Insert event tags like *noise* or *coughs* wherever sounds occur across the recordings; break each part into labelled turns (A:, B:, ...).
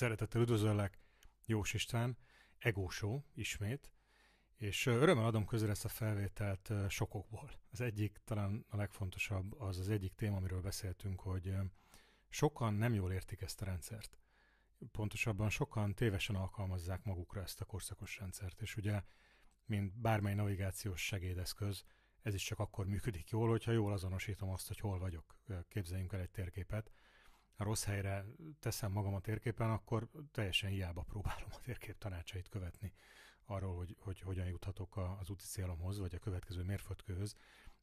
A: Szeretettel üdvözöllek, Jós István, Egósó ismét, és örömmel adom közül ezt a felvételt sokokból. Az egyik, talán a legfontosabb, az az egyik téma, amiről beszéltünk, hogy sokan nem jól értik ezt a rendszert. Pontosabban sokan tévesen alkalmazzák magukra ezt a korszakos rendszert, és ugye, mint bármely navigációs segédeszköz, ez is csak akkor működik jól, hogyha jól azonosítom azt, hogy hol vagyok. Képzeljünk el egy térképet, rossz helyre teszem magam a térképen, akkor teljesen hiába próbálom a térkép tanácsait követni arról, hogy, hogy hogyan juthatok az úti célomhoz, vagy a következő mérföldkőhöz.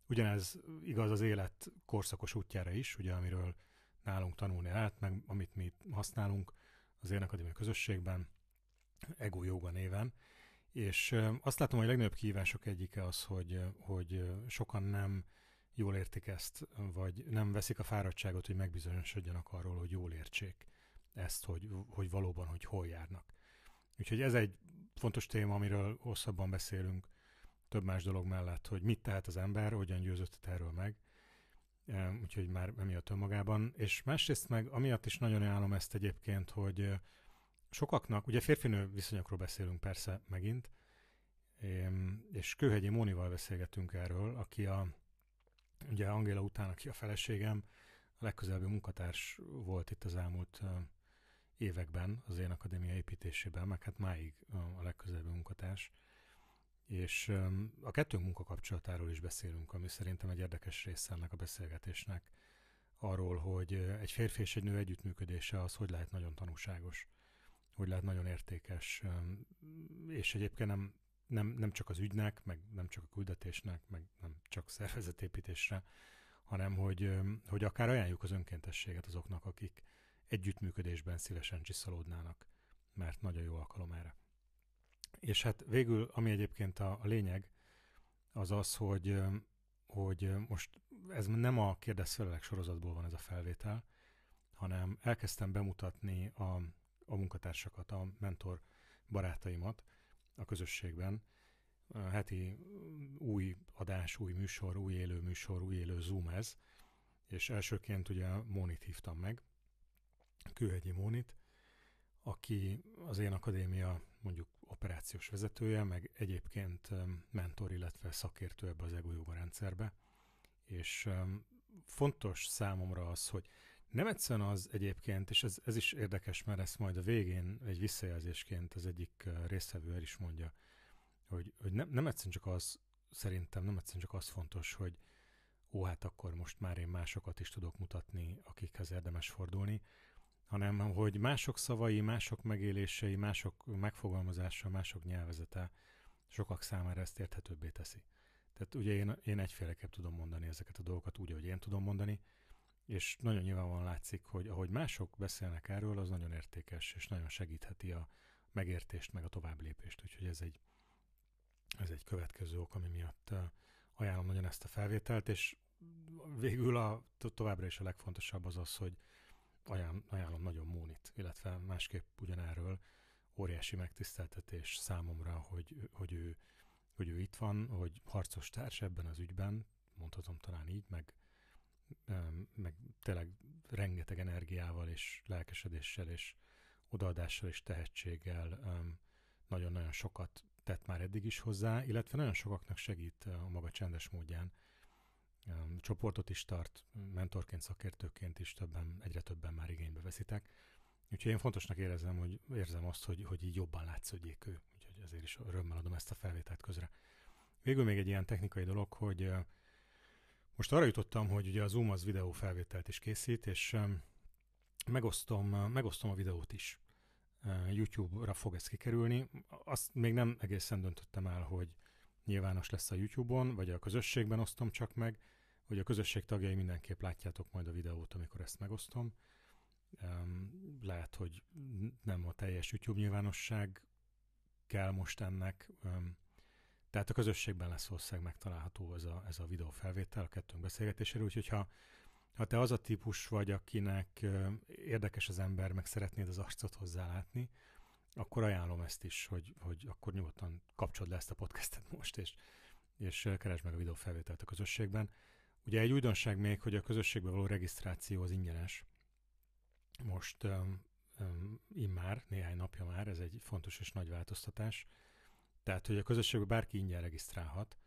A: Ugyanez igaz az élet korszakos útjára is, ugye, amiről nálunk tanulni lehet, meg amit mi használunk az Én Akadémia közösségben, Ego Yoga néven. És azt látom, hogy a legnagyobb kihívások egyike az, hogy, hogy sokan nem jól értik ezt, vagy nem veszik a fáradtságot, hogy megbizonyosodjanak arról, hogy jól értsék ezt, hogy, hogy valóban, hogy hol járnak. Úgyhogy ez egy fontos téma, amiről hosszabban beszélünk, több más dolog mellett, hogy mit tehet az ember, hogyan győzött erről meg, úgyhogy már emiatt önmagában. És másrészt meg amiatt is nagyon ajánlom ezt egyébként, hogy sokaknak, ugye férfinő viszonyokról beszélünk persze megint, és Kőhegyi Mónival beszélgetünk erről, aki a Ugye Angéla után, aki a feleségem, a legközelebbi munkatárs volt itt az elmúlt években az én akadémia építésében, meg hát máig a legközelebbi munkatárs. És a kettőnk munkakapcsolatáról is beszélünk, ami szerintem egy érdekes része ennek a beszélgetésnek. Arról, hogy egy férfi és egy nő együttműködése az hogy lehet nagyon tanúságos, hogy lehet nagyon értékes, és egyébként nem nem, nem csak az ügynek, meg nem csak a küldetésnek, meg nem csak szervezetépítésre, hanem hogy, hogy akár ajánljuk az önkéntességet azoknak, akik együttműködésben szívesen csiszolódnának, mert nagyon jó alkalom erre. És hát végül, ami egyébként a, a lényeg, az az, hogy, hogy most ez nem a kérdezfelelek sorozatból van ez a felvétel, hanem elkezdtem bemutatni a, a munkatársakat, a mentor barátaimat, a közösségben. A heti új adás, új műsor, új élő műsor, új élő Zoom ez, és elsőként ugye Mónit hívtam meg, Kőhegyi Mónit, aki az én akadémia mondjuk operációs vezetője, meg egyébként mentor, illetve szakértő ebbe az ego rendszerbe. És fontos számomra az, hogy nem egyszerűen az egyébként, és ez, ez is érdekes, mert ezt majd a végén egy visszajelzésként az egyik résztvevő el is mondja, hogy, hogy nem, nem egyszerűen csak az, szerintem nem egyszerűen csak az fontos, hogy ó, hát akkor most már én másokat is tudok mutatni, akikhez érdemes fordulni, hanem hogy mások szavai, mások megélései, mások megfogalmazása, mások nyelvezete sokak számára ezt érthetőbbé teszi. Tehát ugye én, én egyféleképp tudom mondani ezeket a dolgokat úgy, ahogy én tudom mondani, és nagyon nyilvánvalóan látszik, hogy ahogy mások beszélnek erről, az nagyon értékes, és nagyon segítheti a megértést, meg a továbblépést. Úgyhogy ez egy, ez egy következő ok, ami miatt ajánlom nagyon ezt a felvételt, és végül a, továbbra is a legfontosabb az az, hogy ajánl, ajánlom nagyon Mónit, illetve másképp ugyanerről óriási megtiszteltetés számomra, hogy, hogy, ő, hogy ő itt van, hogy harcos társ ebben az ügyben, mondhatom talán így, meg meg tényleg rengeteg energiával és lelkesedéssel és odaadással és tehetséggel nagyon-nagyon sokat tett már eddig is hozzá, illetve nagyon sokaknak segít a maga csendes módján. Csoportot is tart, mentorként, szakértőként is többen, egyre többen már igénybe veszitek. Úgyhogy én fontosnak érezem, hogy érzem azt, hogy, hogy így jobban látszódjék ő. Úgyhogy ezért is örömmel adom ezt a felvételt közre. Végül még egy ilyen technikai dolog, hogy most arra jutottam, hogy ugye a Zoom az videó felvételt is készít, és megosztom, megosztom a videót is. YouTube-ra fog ez kikerülni. Azt még nem egészen döntöttem el, hogy nyilvános lesz a YouTube-on, vagy a közösségben osztom csak meg, hogy a közösség tagjai mindenképp látjátok majd a videót, amikor ezt megosztom. Lehet, hogy nem a teljes YouTube nyilvánosság kell most ennek, tehát a közösségben lesz valószínűleg megtalálható ez a, ez a videó felvétel a kettőnk beszélgetéséről, úgyhogy ha, ha te az a típus vagy, akinek érdekes az ember, meg szeretnéd az arcot hozzálátni, akkor ajánlom ezt is, hogy, hogy akkor nyugodtan kapcsolod le ezt a podcastet *laughs* most, és, és keresd meg a videó felvételt a közösségben. Ugye egy újdonság még, hogy a közösségbe való regisztráció az ingyenes. Most um, um, immár, néhány napja már, ez egy fontos és nagy változtatás. Tehát, hogy a közösségben bárki ingyen regisztrálhat,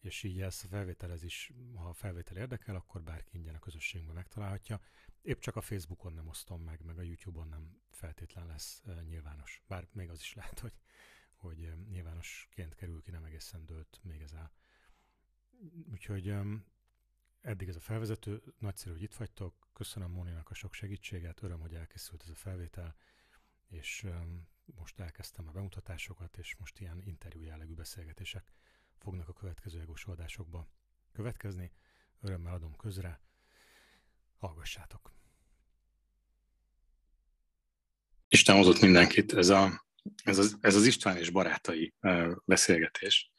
A: és így ezt a felvételezés, ha a felvétel érdekel, akkor bárki ingyen a közösségben megtalálhatja. Épp csak a Facebookon nem osztom meg, meg a YouTube-on nem feltétlen lesz nyilvános. Bár még az is lehet, hogy, hogy nyilvánosként kerül ki, nem egészen dőlt még ez el. Úgyhogy eddig ez a felvezető, nagyszerű, hogy itt vagytok, köszönöm Móninak a sok segítséget, öröm, hogy elkészült ez a felvétel, és most elkezdtem a bemutatásokat, és most ilyen interjú jellegű beszélgetések fognak a következő egós adásokba következni. Örömmel adom közre, hallgassátok!
B: Isten hozott mindenkit, ez, a, ez, az, ez az István és barátai beszélgetés.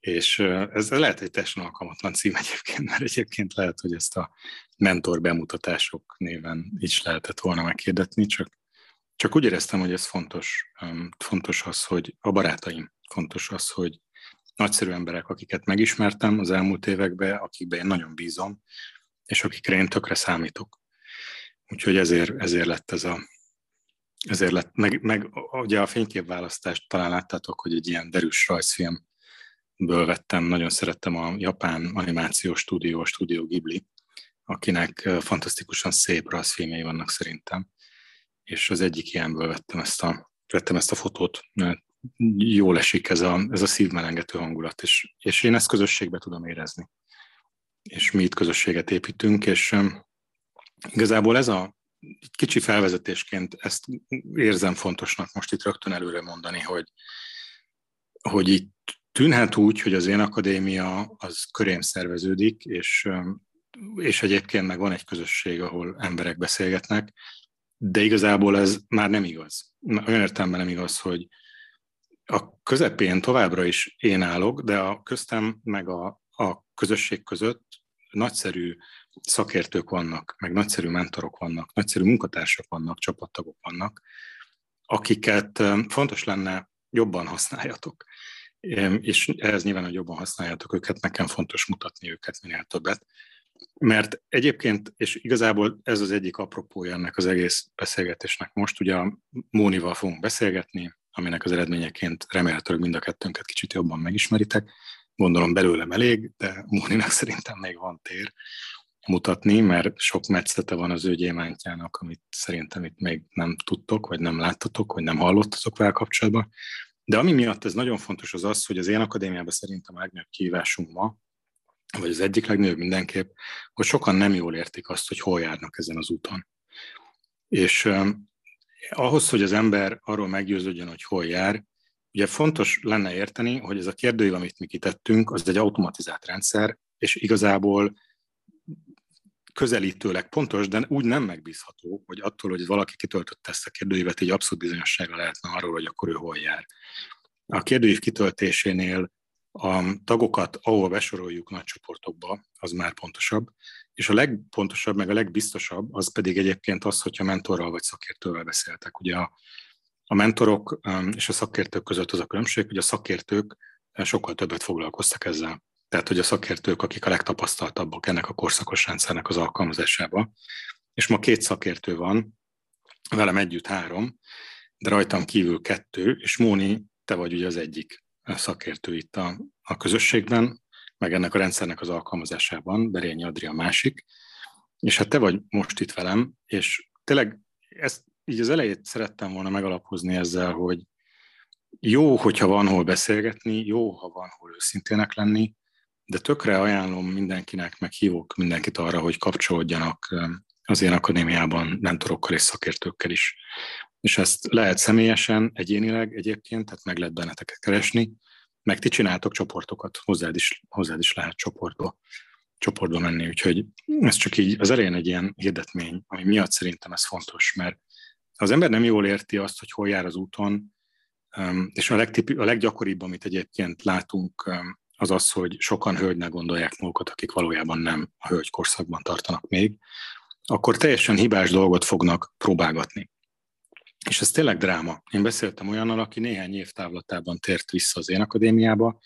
B: És ez lehet egy teljesen alkalmatlan cím egyébként, mert egyébként lehet, hogy ezt a mentor bemutatások néven is lehetett volna meghirdetni, csak, csak úgy éreztem, hogy ez fontos. Fontos az, hogy a barátaim, fontos az, hogy nagyszerű emberek, akiket megismertem az elmúlt években, akikben én nagyon bízom, és akikre én tökre számítok. Úgyhogy ezért, ezért lett ez a, ezért lett, meg, meg ugye a fényképválasztást talán láttátok, hogy egy ilyen derűs rajzfilm ből vettem, nagyon szerettem a japán animációs stúdió, a Studio Ghibli, akinek fantasztikusan szép rajzfilmjei vannak szerintem. És az egyik ilyenből vettem ezt a, vettem ezt a fotót, mert jól esik ez a, ez a szívmelengető hangulat, és, és én ezt közösségbe tudom érezni. És mi itt közösséget építünk, és um, igazából ez a kicsi felvezetésként ezt érzem fontosnak most itt rögtön előre mondani, hogy, hogy itt Tűnhet úgy, hogy az én akadémia az körém szerveződik, és, és egyébként meg van egy közösség, ahol emberek beszélgetnek, de igazából ez már nem igaz. Olyan értelemben nem igaz, hogy a közepén továbbra is én állok, de a köztem meg a, a közösség között nagyszerű szakértők vannak, meg nagyszerű mentorok vannak, nagyszerű munkatársak vannak, csapattagok vannak, akiket fontos lenne jobban használjatok és ehhez nyilván, hogy jobban használjátok őket, nekem fontos mutatni őket minél többet. Mert egyébként, és igazából ez az egyik apropója ennek az egész beszélgetésnek most, ugye a Mónival fogunk beszélgetni, aminek az eredményeként remélhetőleg mind a kettőnket kicsit jobban megismeritek. Gondolom belőlem elég, de Móninak szerintem még van tér mutatni, mert sok metszete van az ő gyémántjának, amit szerintem itt még nem tudtok, vagy nem láttatok, vagy nem hallottatok vele kapcsolatban. De ami miatt ez nagyon fontos az az, hogy az én akadémiában szerintem legnagyobb kihívásunk ma, vagy az egyik legnagyobb mindenképp, hogy sokan nem jól értik azt, hogy hol járnak ezen az úton. És ahhoz, hogy az ember arról meggyőződjön, hogy hol jár, ugye fontos lenne érteni, hogy ez a kérdőív, amit mi kitettünk, az egy automatizált rendszer, és igazából közelítőleg pontos, de úgy nem megbízható, hogy attól, hogy valaki kitöltötte ezt a kérdőívet, egy abszolút bizonyosságra lehetne arról, hogy akkor ő hol jár. A kérdőív kitöltésénél a tagokat, ahol besoroljuk nagy csoportokba, az már pontosabb, és a legpontosabb, meg a legbiztosabb, az pedig egyébként az, hogyha mentorral vagy szakértővel beszéltek. Ugye a, a mentorok um, és a szakértők között az a különbség, hogy a szakértők sokkal többet foglalkoztak ezzel tehát hogy a szakértők, akik a legtapasztaltabbak ennek a korszakos rendszernek az alkalmazásába. És ma két szakértő van, velem együtt három, de rajtam kívül kettő, és Móni, te vagy ugye az egyik szakértő itt a, a közösségben, meg ennek a rendszernek az alkalmazásában, Berényi Adri a másik, és hát te vagy most itt velem, és tényleg ezt így az elejét szerettem volna megalapozni ezzel, hogy jó, hogyha van hol beszélgetni, jó, ha van hol őszintének lenni, de tökre ajánlom mindenkinek, meg hívok mindenkit arra, hogy kapcsolódjanak az én akadémiában mentorokkal és szakértőkkel is. És ezt lehet személyesen, egyénileg egyébként, tehát meg lehet benneteket keresni, meg ti csináltok csoportokat, hozzád is, hozzád is lehet csoportba, csoportba menni, úgyhogy ez csak így az elején egy ilyen hirdetmény, ami miatt szerintem ez fontos, mert az ember nem jól érti azt, hogy hol jár az úton, és a, legtipi, a leggyakoribb, amit egyébként látunk az az, hogy sokan hölgynek gondolják magukat, akik valójában nem a hölgy tartanak még, akkor teljesen hibás dolgot fognak próbálgatni. És ez tényleg dráma. Én beszéltem olyannal, aki néhány év távlatában tért vissza az én akadémiába,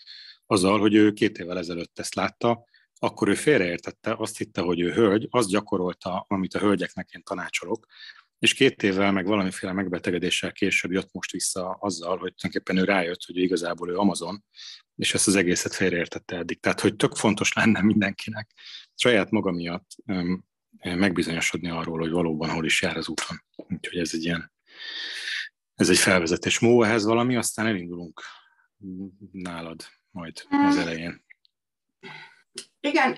B: azzal, hogy ő két évvel ezelőtt ezt látta, akkor ő félreértette, azt hitte, hogy ő hölgy, azt gyakorolta, amit a hölgyeknek én tanácsolok, és két évvel meg valamiféle megbetegedéssel később jött most vissza azzal, hogy tulajdonképpen ő rájött, hogy igazából ő Amazon, és ezt az egészet félreértette eddig. Tehát, hogy tök fontos lenne mindenkinek saját maga miatt megbizonyosodni arról, hogy valóban hol is jár az úton. Úgyhogy ez egy ilyen, ez egy felvezetés. Mó, ehhez valami, aztán elindulunk nálad majd az elején.
C: Igen,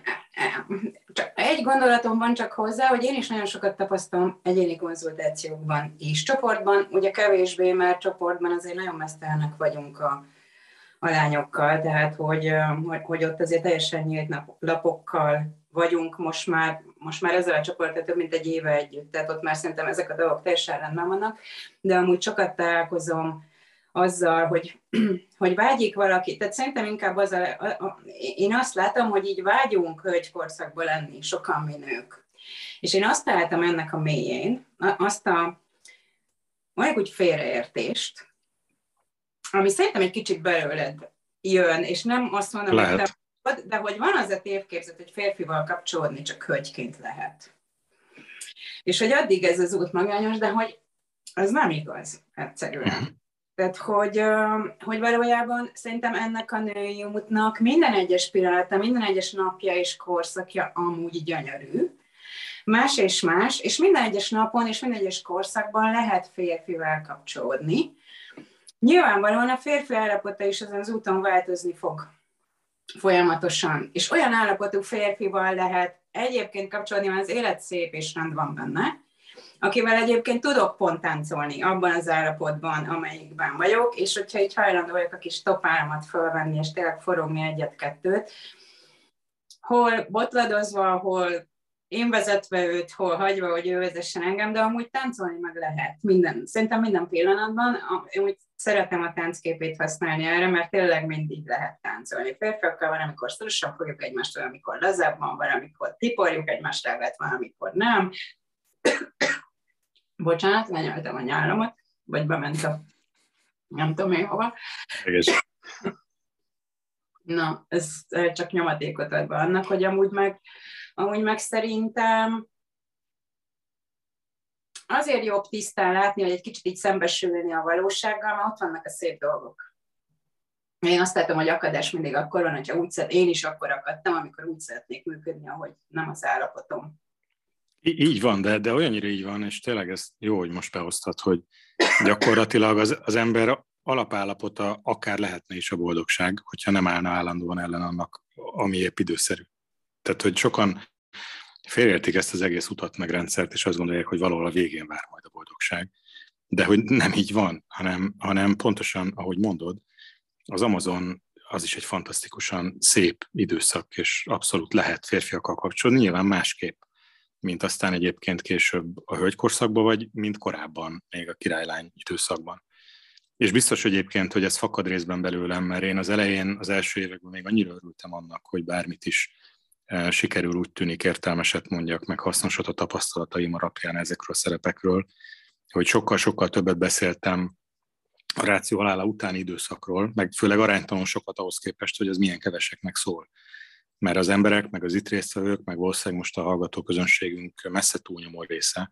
C: csak egy gondolatom van csak hozzá, hogy én is nagyon sokat tapasztalom egyéni konzultációkban is. Csoportban ugye kevésbé, mert csoportban azért nagyon mesztelnek vagyunk a, a lányokkal, tehát hogy, hogy, ott azért teljesen nyílt lapokkal vagyunk most már, most már ezzel a csoporttal több mint egy éve együtt, tehát ott már szerintem ezek a dolgok teljesen rendben vannak, de amúgy sokat találkozom azzal, hogy, *clears throat* hogy vágyik valaki, tehát szerintem inkább az a, a, a, én azt látom, hogy így vágyunk hölgykorszakban lenni, sokan mi nők. És én azt találtam ennek a mélyén, azt a mondjuk úgy félreértést, ami szerintem egy kicsit belőled jön, és nem azt mondom,
B: lehet. hogy
C: te de hogy van az a tévképzet, hogy férfival kapcsolódni csak hölgyként lehet. És hogy addig ez az út magányos, de hogy az nem igaz, egyszerűen. Mhm. Tehát, hogy, hogy valójában szerintem ennek a női útnak minden egyes pillanata, minden egyes napja és korszakja amúgy gyönyörű, más és más, és minden egyes napon és minden egyes korszakban lehet férfivel kapcsolódni. Nyilvánvalóan a férfi állapota is ezen az úton változni fog folyamatosan, és olyan állapotú férfival lehet egyébként kapcsolódni, mert az élet szép és rend van benne, akivel egyébként tudok pont táncolni abban az állapotban, amelyikben vagyok, és hogyha így hajlandó vagyok a kis topáramat fölvenni, és tényleg forogni egyet-kettőt, hol botladozva, hol én vezetve őt, hol hagyva, hogy ő vezessen engem, de amúgy táncolni meg lehet. Minden, szerintem minden pillanatban. Én úgy szeretem a táncképét használni erre, mert tényleg mindig lehet táncolni. Férfiakkal van, amikor szorosan fogjuk egymást, van, amikor lazábban van, amikor tiporjuk egymást elvet, van, amikor nem *coughs* bocsánat, lenyeltem a nyálamat, vagy bement a nem tudom én hova. Egész. Na, ez csak nyomatékot ad be annak, hogy amúgy meg, amúgy meg szerintem azért jobb tisztán látni, hogy egy kicsit így szembesülni a valósággal, mert ott vannak a szép dolgok. Én azt látom, hogy akadás mindig akkor van, hogyha úgy szeret, én is akkor akadtam, amikor úgy szeretnék működni, ahogy nem az állapotom.
B: Így van, de, de olyannyira így van, és tényleg ez jó, hogy most behoztad, hogy gyakorlatilag az, az ember alapállapota akár lehetne is a boldogság, hogyha nem állna állandóan ellen annak, ami épp időszerű. Tehát, hogy sokan félértik ezt az egész utat meg rendszert, és azt gondolják, hogy valahol a végén vár majd a boldogság. De hogy nem így van, hanem, hanem pontosan, ahogy mondod, az Amazon az is egy fantasztikusan szép időszak, és abszolút lehet férfiakkal kapcsolódni, nyilván másképp mint aztán egyébként később a hölgykorszakban, vagy mint korábban, még a királylány időszakban. És biztos hogy egyébként, hogy ez fakad részben belőlem, mert én az elején, az első években még annyira örültem annak, hogy bármit is sikerül úgy tűnik értelmeset mondjak, meg hasznosat a tapasztalataim alapján ezekről a szerepekről, hogy sokkal-sokkal többet beszéltem a ráció halála utáni időszakról, meg főleg aránytalan sokat ahhoz képest, hogy az milyen keveseknek szól. Mert az emberek, meg az itt résztvevők, meg valószínűleg most a hallgatóközönségünk messze túlnyomó része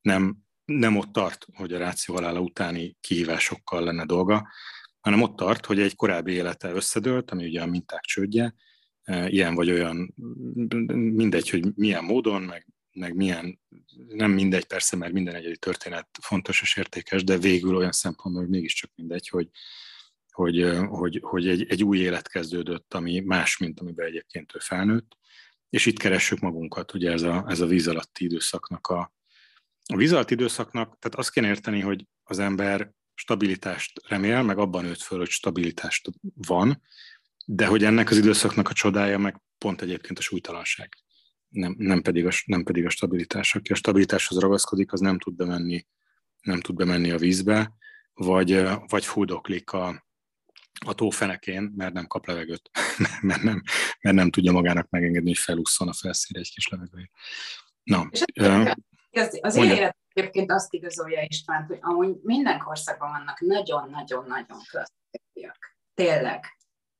B: nem, nem ott tart, hogy a ráció halála utáni kihívásokkal lenne dolga, hanem ott tart, hogy egy korábbi élete összedőlt, ami ugye a minták csődje, ilyen vagy olyan, mindegy, hogy milyen módon, meg, meg milyen, nem mindegy persze, mert minden egyedi történet fontos és értékes, de végül olyan szempontból hogy mégiscsak mindegy, hogy, hogy, hogy, hogy egy, egy új élet kezdődött, ami más, mint amiben egyébként ő felnőtt, és itt keressük magunkat, ugye ez a, ez a víz alatti időszaknak a, a víz alatti időszaknak, tehát azt kell érteni, hogy az ember stabilitást remél, meg abban nőtt föl, hogy stabilitást van, de hogy ennek az időszaknak a csodája meg pont egyébként a súlytalanság, nem, nem, pedig, a, nem pedig a stabilitás. Aki a stabilitáshoz ragaszkodik, az nem tud bemenni, nem tud bemenni a vízbe, vagy, vagy fúdoklik a, a tó fenekén, mert nem kap levegőt, *laughs* mert nem, mert nem tudja magának megengedni, hogy felúszson a felszíre egy kis levegője. Na,
C: és az, az én élet egyébként azt igazolja István, hogy amúgy minden korszakban vannak nagyon-nagyon-nagyon klassz Tényleg.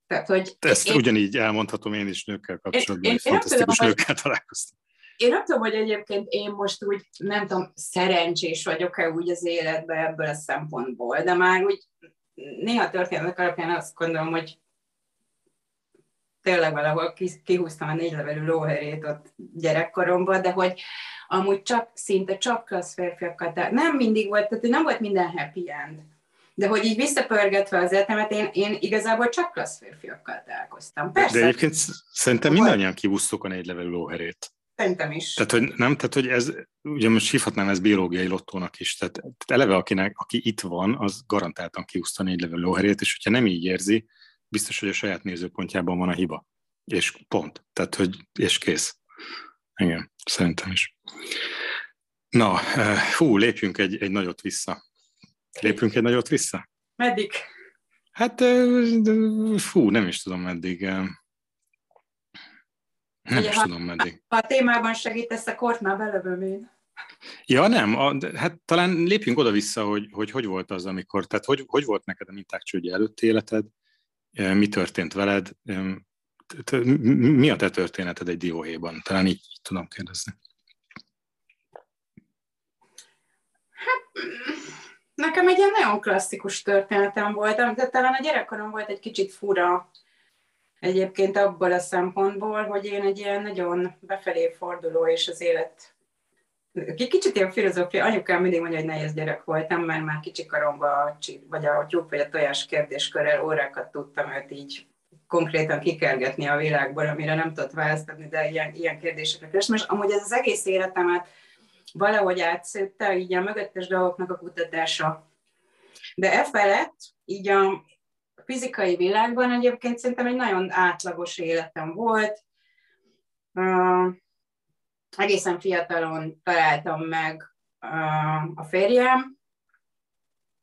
B: Tehát, hogy Ezt én, ugyanígy elmondhatom én is nőkkel kapcsolatban, én, én, én fantasztikus nőkkel találkoztam.
C: Én nem tudom, hogy egyébként én most úgy, nem tudom, szerencsés vagyok-e úgy az életben ebből a szempontból, de már úgy néha történetek alapján azt gondolom, hogy tényleg valahol kihúztam a négy levelű lóherét ott gyerekkoromban, de hogy amúgy csak, szinte csak klassz férfiakkal, tehát nem mindig volt, tehát nem volt minden happy end. De hogy így visszapörgetve az életemet, én, én igazából csak klassz férfiakkal találkoztam.
B: Persze. De egyébként szerintem mindannyian kihúztuk a négy levelű lóherét.
C: Szerintem is.
B: Tehát, hogy nem, tehát, hogy ez, ugye most hívhatnám ez biológiai lottónak is, tehát, tehát eleve akinek, aki itt van, az garantáltan kihúzta a négy levelű lóherét, és hogyha nem így érzi, biztos, hogy a saját nézőpontjában van a hiba. És pont. Tehát, hogy és kész. Igen, szerintem is. Na, eh, fú, lépjünk egy, egy nagyot vissza. Lépünk egy nagyot vissza?
C: Meddig?
B: Hát, fú, nem is tudom meddig. Nem Ugye, is ha, tudom meddig.
C: Ha a témában segítesz, a kort már belövöm én.
B: Ja, nem, a, de, hát talán lépjünk oda-vissza, hogy, hogy hogy volt az, amikor, tehát hogy, hogy volt neked a minták csődje előtt életed, mi történt veled, mi a te történeted egy dióhéjban? Talán így, így tudom kérdezni.
C: Hát, nekem egy ilyen nagyon klasszikus történetem volt, de talán a gyerekkorom volt egy kicsit fura egyébként abból a szempontból, hogy én egy ilyen nagyon befelé forduló és az élet Kicsit ilyen filozófia, anyukám mindig mondja, hogy nehéz gyerek voltam, mert már kicsi karomban, vagy a tyúk vagy a tojás kérdéskörrel órákat tudtam őt így konkrétan kikergetni a világból, amire nem tudott választani, de ilyen, ilyen kérdésekre keresem. És amúgy ez az egész életemet valahogy átszőtte, így a mögöttes dolgoknak a kutatása. De e felett, így a fizikai világban egyébként szerintem egy nagyon átlagos életem volt. Uh, egészen fiatalon találtam meg uh, a férjem.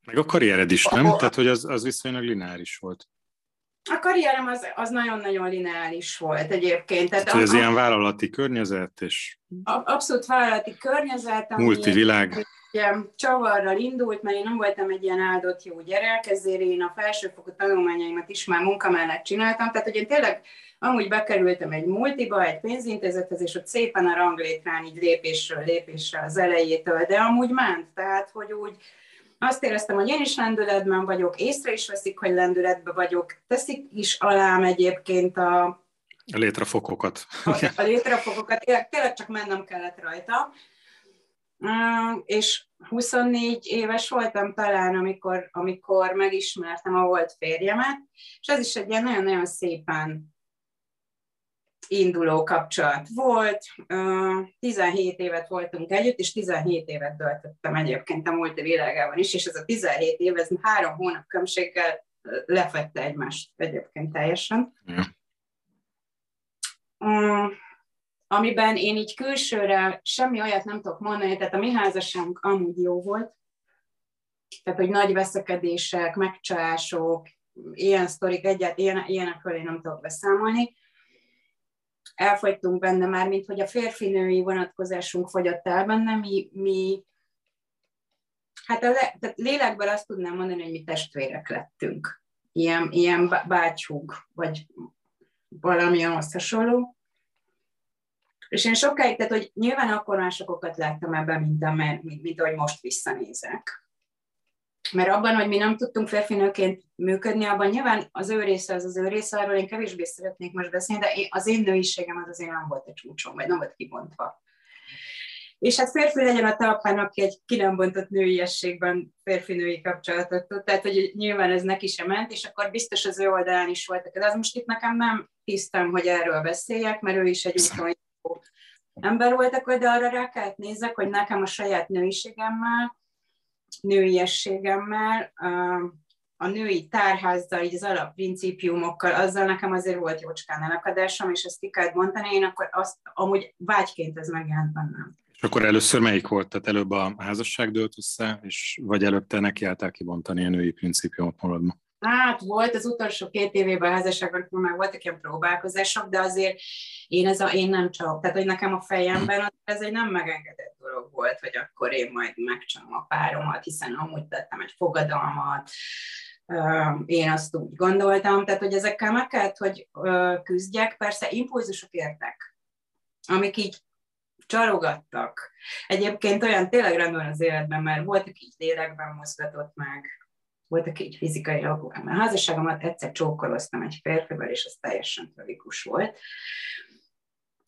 B: Meg a karriered is, nem? A, Tehát, hogy az, az viszonylag lineáris volt.
C: A karrierem az, az nagyon-nagyon lineáris volt egyébként.
B: Tehát, Tehát a, ez a, ilyen vállalati környezet, és...
C: Abszolút vállalati környezet.
B: Multivilág.
C: Csavarral indult, mert én nem voltam egy ilyen áldott jó gyerek, ezért én a felsőfokú tanulmányaimat is már munka mellett csináltam. Tehát, hogy én tényleg amúgy bekerültem egy multiba, egy pénzintézethez, és ott szépen a ranglétrán így lépésről lépésre az elejétől, de amúgy ment. Tehát, hogy úgy azt éreztem, hogy én is lendületben vagyok, észre is veszik, hogy lendületben vagyok, teszik is alám egyébként a,
B: a létrafokokat.
C: A, a létrafokokat, tényleg csak mennem kellett rajta. Uh, és 24 éves voltam talán, amikor, amikor megismertem a volt férjemet, és ez is egy ilyen nagyon-nagyon szépen induló kapcsolat volt. 17 évet voltunk együtt, és 17 évet töltöttem egyébként a múlt világában is, és ez a 17 év, ez három hónap kömséggel lefette egymást egyébként teljesen. Mm. amiben én így külsőre semmi olyat nem tudok mondani, tehát a mi házasságunk amúgy jó volt, tehát hogy nagy veszekedések, megcsalások, ilyen sztorik, egyáltalán ilyen, ilyenekről én nem tudok beszámolni, elfogytunk benne már, mint hogy a férfinői vonatkozásunk fogyott el benne, mi, mi hát a le, tehát lélekből azt tudnám mondani, hogy mi testvérek lettünk. Ilyen, ilyen bátyúg, vagy valami ahhoz hasonló. És én sokáig, tehát hogy nyilván akkor már sokokat láttam ebben, mint, mint, mint, mint ahogy most visszanézek. Mert abban, hogy mi nem tudtunk férfinőként működni, abban nyilván az ő része az az ő része, arról én kevésbé szeretnék most beszélni, de az én nőiségem az azért nem volt a csúcson, vagy nem volt kibontva. És hát férfi legyen a talpán, aki egy ki nem bontott nőiességben férfi-női kapcsolatot tud, tehát hogy nyilván ez neki sem ment, és akkor biztos az ő oldalán is voltak. De az most itt nekem nem tisztem, hogy erről beszéljek, mert ő is egy úton ember voltak, de arra rá kellett nézek, hogy nekem a saját nőiségemmel nőiességemmel, a női tárházzal, így az alapprincípiumokkal, azzal nekem azért volt jócskán elakadásom, és ezt ki kellett mondani, én akkor azt amúgy vágyként ez megjelent bennem.
B: És akkor először melyik volt? Tehát előbb a házasság dőlt össze, és vagy előtte nekiálltál kibontani a női principiumot magadban?
C: Hát volt az utolsó két évében a házasságban, már voltak ilyen próbálkozások, de azért én, ez a, én nem csak, tehát hogy nekem a fejemben ez egy nem megengedett dolog volt, hogy akkor én majd megcsalom a páromat, hiszen amúgy tettem egy fogadalmat, én azt úgy gondoltam, tehát hogy ezekkel meg kellett, hogy küzdjek, persze impulzusok értek, amik így csalogattak. Egyébként olyan tényleg rendben az életben, mert voltak így lélekben mozgatott meg, voltak így fizikai alkoholban. A házasságomat egyszer csókoloztam egy férfival, és az teljesen tragikus volt.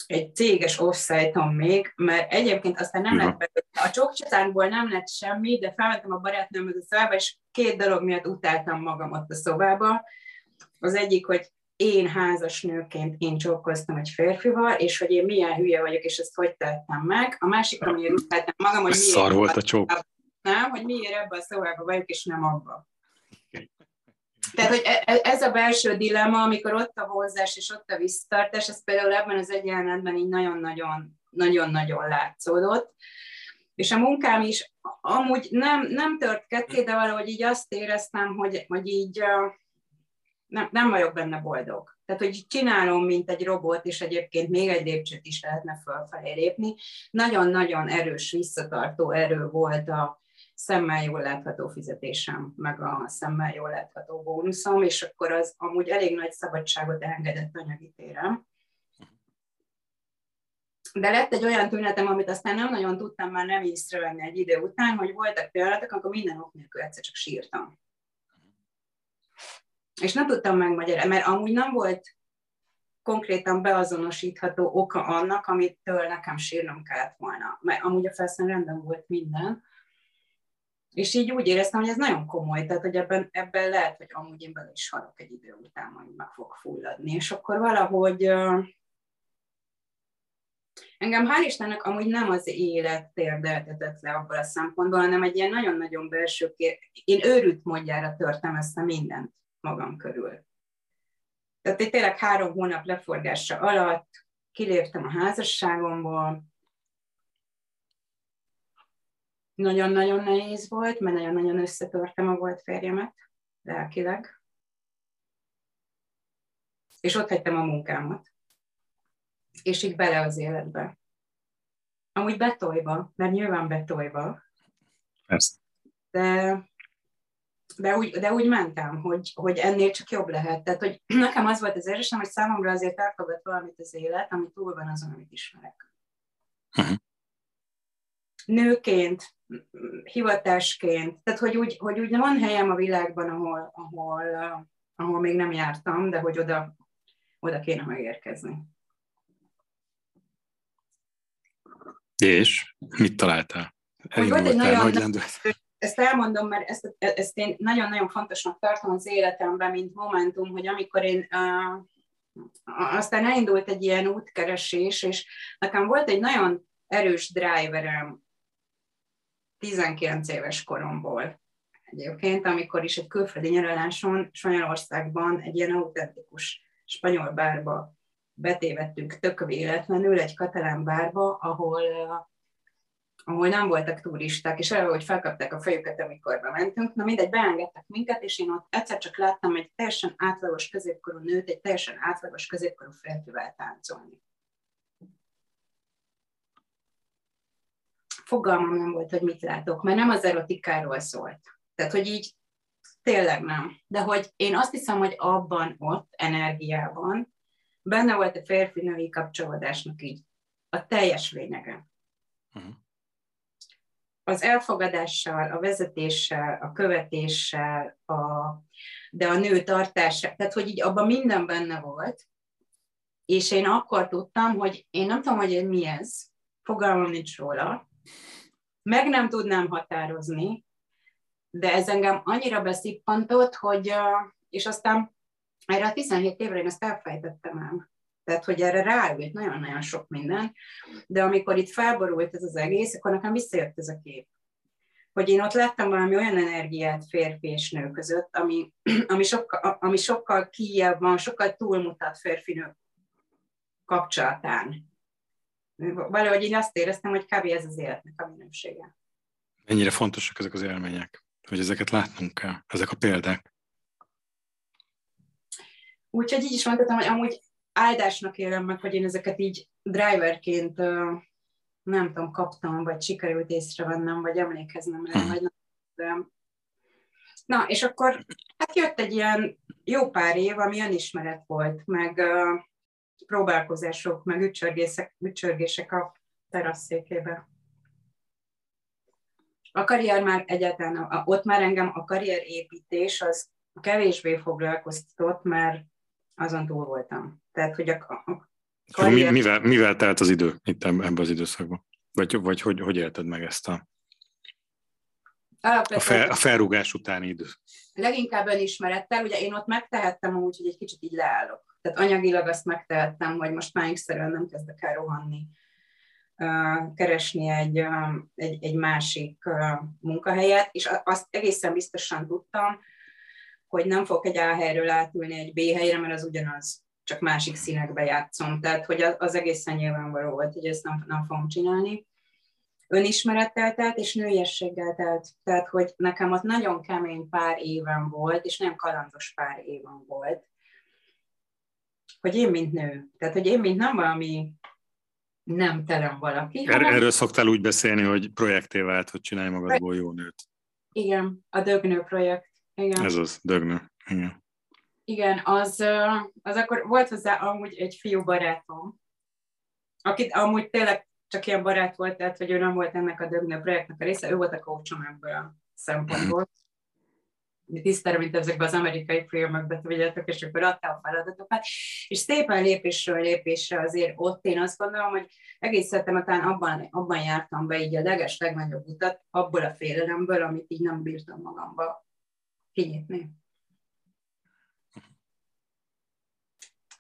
C: Egy céges off még, mert egyébként aztán nem lett belőle. A csókcsatánkból nem lett semmi, de felmentem a barátnőmhöz a szobába, és két dolog miatt utáltam magam ott a szobába. Az egyik, hogy én házas nőként én csókoztam egy férfival, és hogy én milyen hülye vagyok, és ezt hogy tettem meg. A másik, amiért utáltam magam, hogy miért...
B: Szar volt a csók.
C: Nem, hogy miért ebben a szobában vagyok, és nem abban. Tehát, hogy e, e, ez a belső dilemma, amikor ott a hozzás és ott a visszatartás, ez például ebben az egyenletben így nagyon-nagyon nagyon-nagyon látszódott. És a munkám is amúgy nem, nem tört ketté, de valahogy így azt éreztem, hogy, hogy így nem, nem vagyok benne boldog. Tehát, hogy csinálom, mint egy robot, és egyébként még egy lépcsőt is lehetne fölfelé lépni. Nagyon-nagyon erős visszatartó erő volt a, szemmel jól látható fizetésem, meg a szemmel jól látható bónuszom, és akkor az amúgy elég nagy szabadságot engedett anyagi téren. De lett egy olyan tünetem, amit aztán nem nagyon tudtam már nem észrevenni egy idő után, hogy voltak pillanatok, amikor minden ok nélkül egyszer csak sírtam. És nem tudtam megmagyarázni, mert amúgy nem volt konkrétan beazonosítható oka annak, amitől nekem sírnom kellett volna. Mert amúgy a felszín rendben volt minden, és így úgy éreztem, hogy ez nagyon komoly, tehát hogy ebben, ebben lehet, hogy amúgy én bele is halok egy idő után, majd meg fog fulladni. És akkor valahogy engem hál' Istennek amúgy nem az élet térdeltetett le abból a szempontból, hanem egy ilyen nagyon-nagyon belső kér... Én őrült módjára törtem ezt a mindent magam körül. Tehát egy tényleg három hónap leforgása alatt kiléptem a házasságomból, nagyon-nagyon nehéz volt, mert nagyon-nagyon összetörtem a volt férjemet lelkileg. És ott hagytam a munkámat. És így bele az életbe. Amúgy betolva, mert nyilván betolva.
B: Persze.
C: De, de, úgy, de úgy mentem, hogy, hogy ennél csak jobb lehet. Tehát, hogy *clears throat* nekem az volt az érzésem, hogy számomra azért elfogad valamit az élet, ami túl van azon, amit ismerek. Uh-huh. Nőként, hivatásként, tehát hogy úgy, hogy úgy van helyem a világban, ahol, ahol, ahol még nem jártam, de hogy oda, oda kéne megérkezni.
B: És mit találtál?
C: Hogy volt egy nagyon, nagy ezt elmondom, mert ezt, ezt én nagyon-nagyon fontosnak tartom az életemben, mint momentum, hogy amikor én uh, aztán elindult egy ilyen útkeresés, és nekem volt egy nagyon erős driverem 19 éves koromból egyébként, amikor is egy külföldi nyaraláson Spanyolországban egy ilyen autentikus spanyol bárba betévettünk tök véletlenül, egy katalán bárba, ahol, ahol nem voltak turisták, és arra, hogy felkapták a fejüket, amikor bementünk. Na mindegy, beengedtek minket, és én ott egyszer csak láttam egy teljesen átlagos középkorú nőt, egy teljesen átlagos középkorú férfivel táncolni. Fogalmam nem volt, hogy mit látok, mert nem az erotikáról szólt. Tehát, hogy így tényleg nem. De hogy én azt hiszem, hogy abban ott, energiában, benne volt a férfi-női kapcsolódásnak így a teljes lényege. Uh-huh. Az elfogadással, a vezetéssel, a követéssel, a, de a nő tartása, tehát hogy így abban minden benne volt, és én akkor tudtam, hogy én nem tudom, hogy mi ez, fogalmam nincs róla, meg nem tudnám határozni, de ez engem annyira beszippantott, hogy, és aztán erre a 17 évre én ezt elfejtettem el. Tehát, hogy erre ráült nagyon-nagyon sok minden, de amikor itt felborult ez az egész, akkor nekem visszajött ez a kép. Hogy én ott láttam valami olyan energiát férfi és nő között, ami, *clears throat* ami, sokkal, ami sokkal kijebb van, sokkal túlmutat férfi-nő kapcsolatán valahogy én azt éreztem, hogy kb. ez az életnek a minősége.
B: Mennyire fontosak ezek az élmények, hogy ezeket látnunk kell, ezek a példák.
C: Úgyhogy így is mondhatom, hogy amúgy áldásnak élem meg, hogy én ezeket így driverként nem tudom, kaptam, vagy sikerült észrevennem, vagy emlékeznem rá, hmm. vagy nem. Na, és akkor hát jött egy ilyen jó pár év, ami önismeret volt, meg próbálkozások, meg ücsörgések, ücsörgések a terasszékébe. A karrier már egyáltalán, ott már engem a karrierépítés az kevésbé foglalkoztatott, mert azon túl voltam. Tehát, hogy a, a
B: karrier... Mi, mivel, mivel telt az idő itt ebben az időszakban? Vagy, vagy hogy, hogy élted meg ezt a, a, fel, a felrúgás utáni idő?
C: Leginkább önismerettel, ugye én ott megtehettem úgy, hogy egy kicsit így leállok. Tehát anyagilag azt megtehettem, hogy most máigszerűen nem kezdek el rohanni, keresni egy, egy, egy másik munkahelyet, és azt egészen biztosan tudtam, hogy nem fogok egy A helyről átülni egy B helyre, mert az ugyanaz, csak másik színekbe játszom. Tehát, hogy az egészen nyilvánvaló volt, hogy ezt nem, nem fogom csinálni. Önismerettel telt, és nőiességgel telt. Tehát, hogy nekem ott nagyon kemény pár éven volt, és nem kalandos pár éven volt. Hogy én, mint nő. Tehát, hogy én, mint nem valami nem terem valaki.
B: Er, hanem... Erről szoktál úgy beszélni, hogy projekté vált, hogy csinálj magadból jó nőt.
C: Igen, a Dögnő projekt. Igen.
B: Ez az, Dögnő. Igen.
C: Igen, az, az akkor volt hozzá amúgy egy fiú barátom, akit amúgy tényleg csak ilyen barát volt, tehát hogy ő nem volt ennek a Dögnő projektnek a része, ő volt a coachom ebből a szempontból tisztára, mint ezekben az amerikai filmekben, tudjátok, és akkor adta a feladatokat, és szépen lépésről lépésre azért ott én azt gondolom, hogy egész után abban, abban jártam be így a leges legnagyobb utat, abból a félelemből, amit így nem bírtam magamba kinyitni.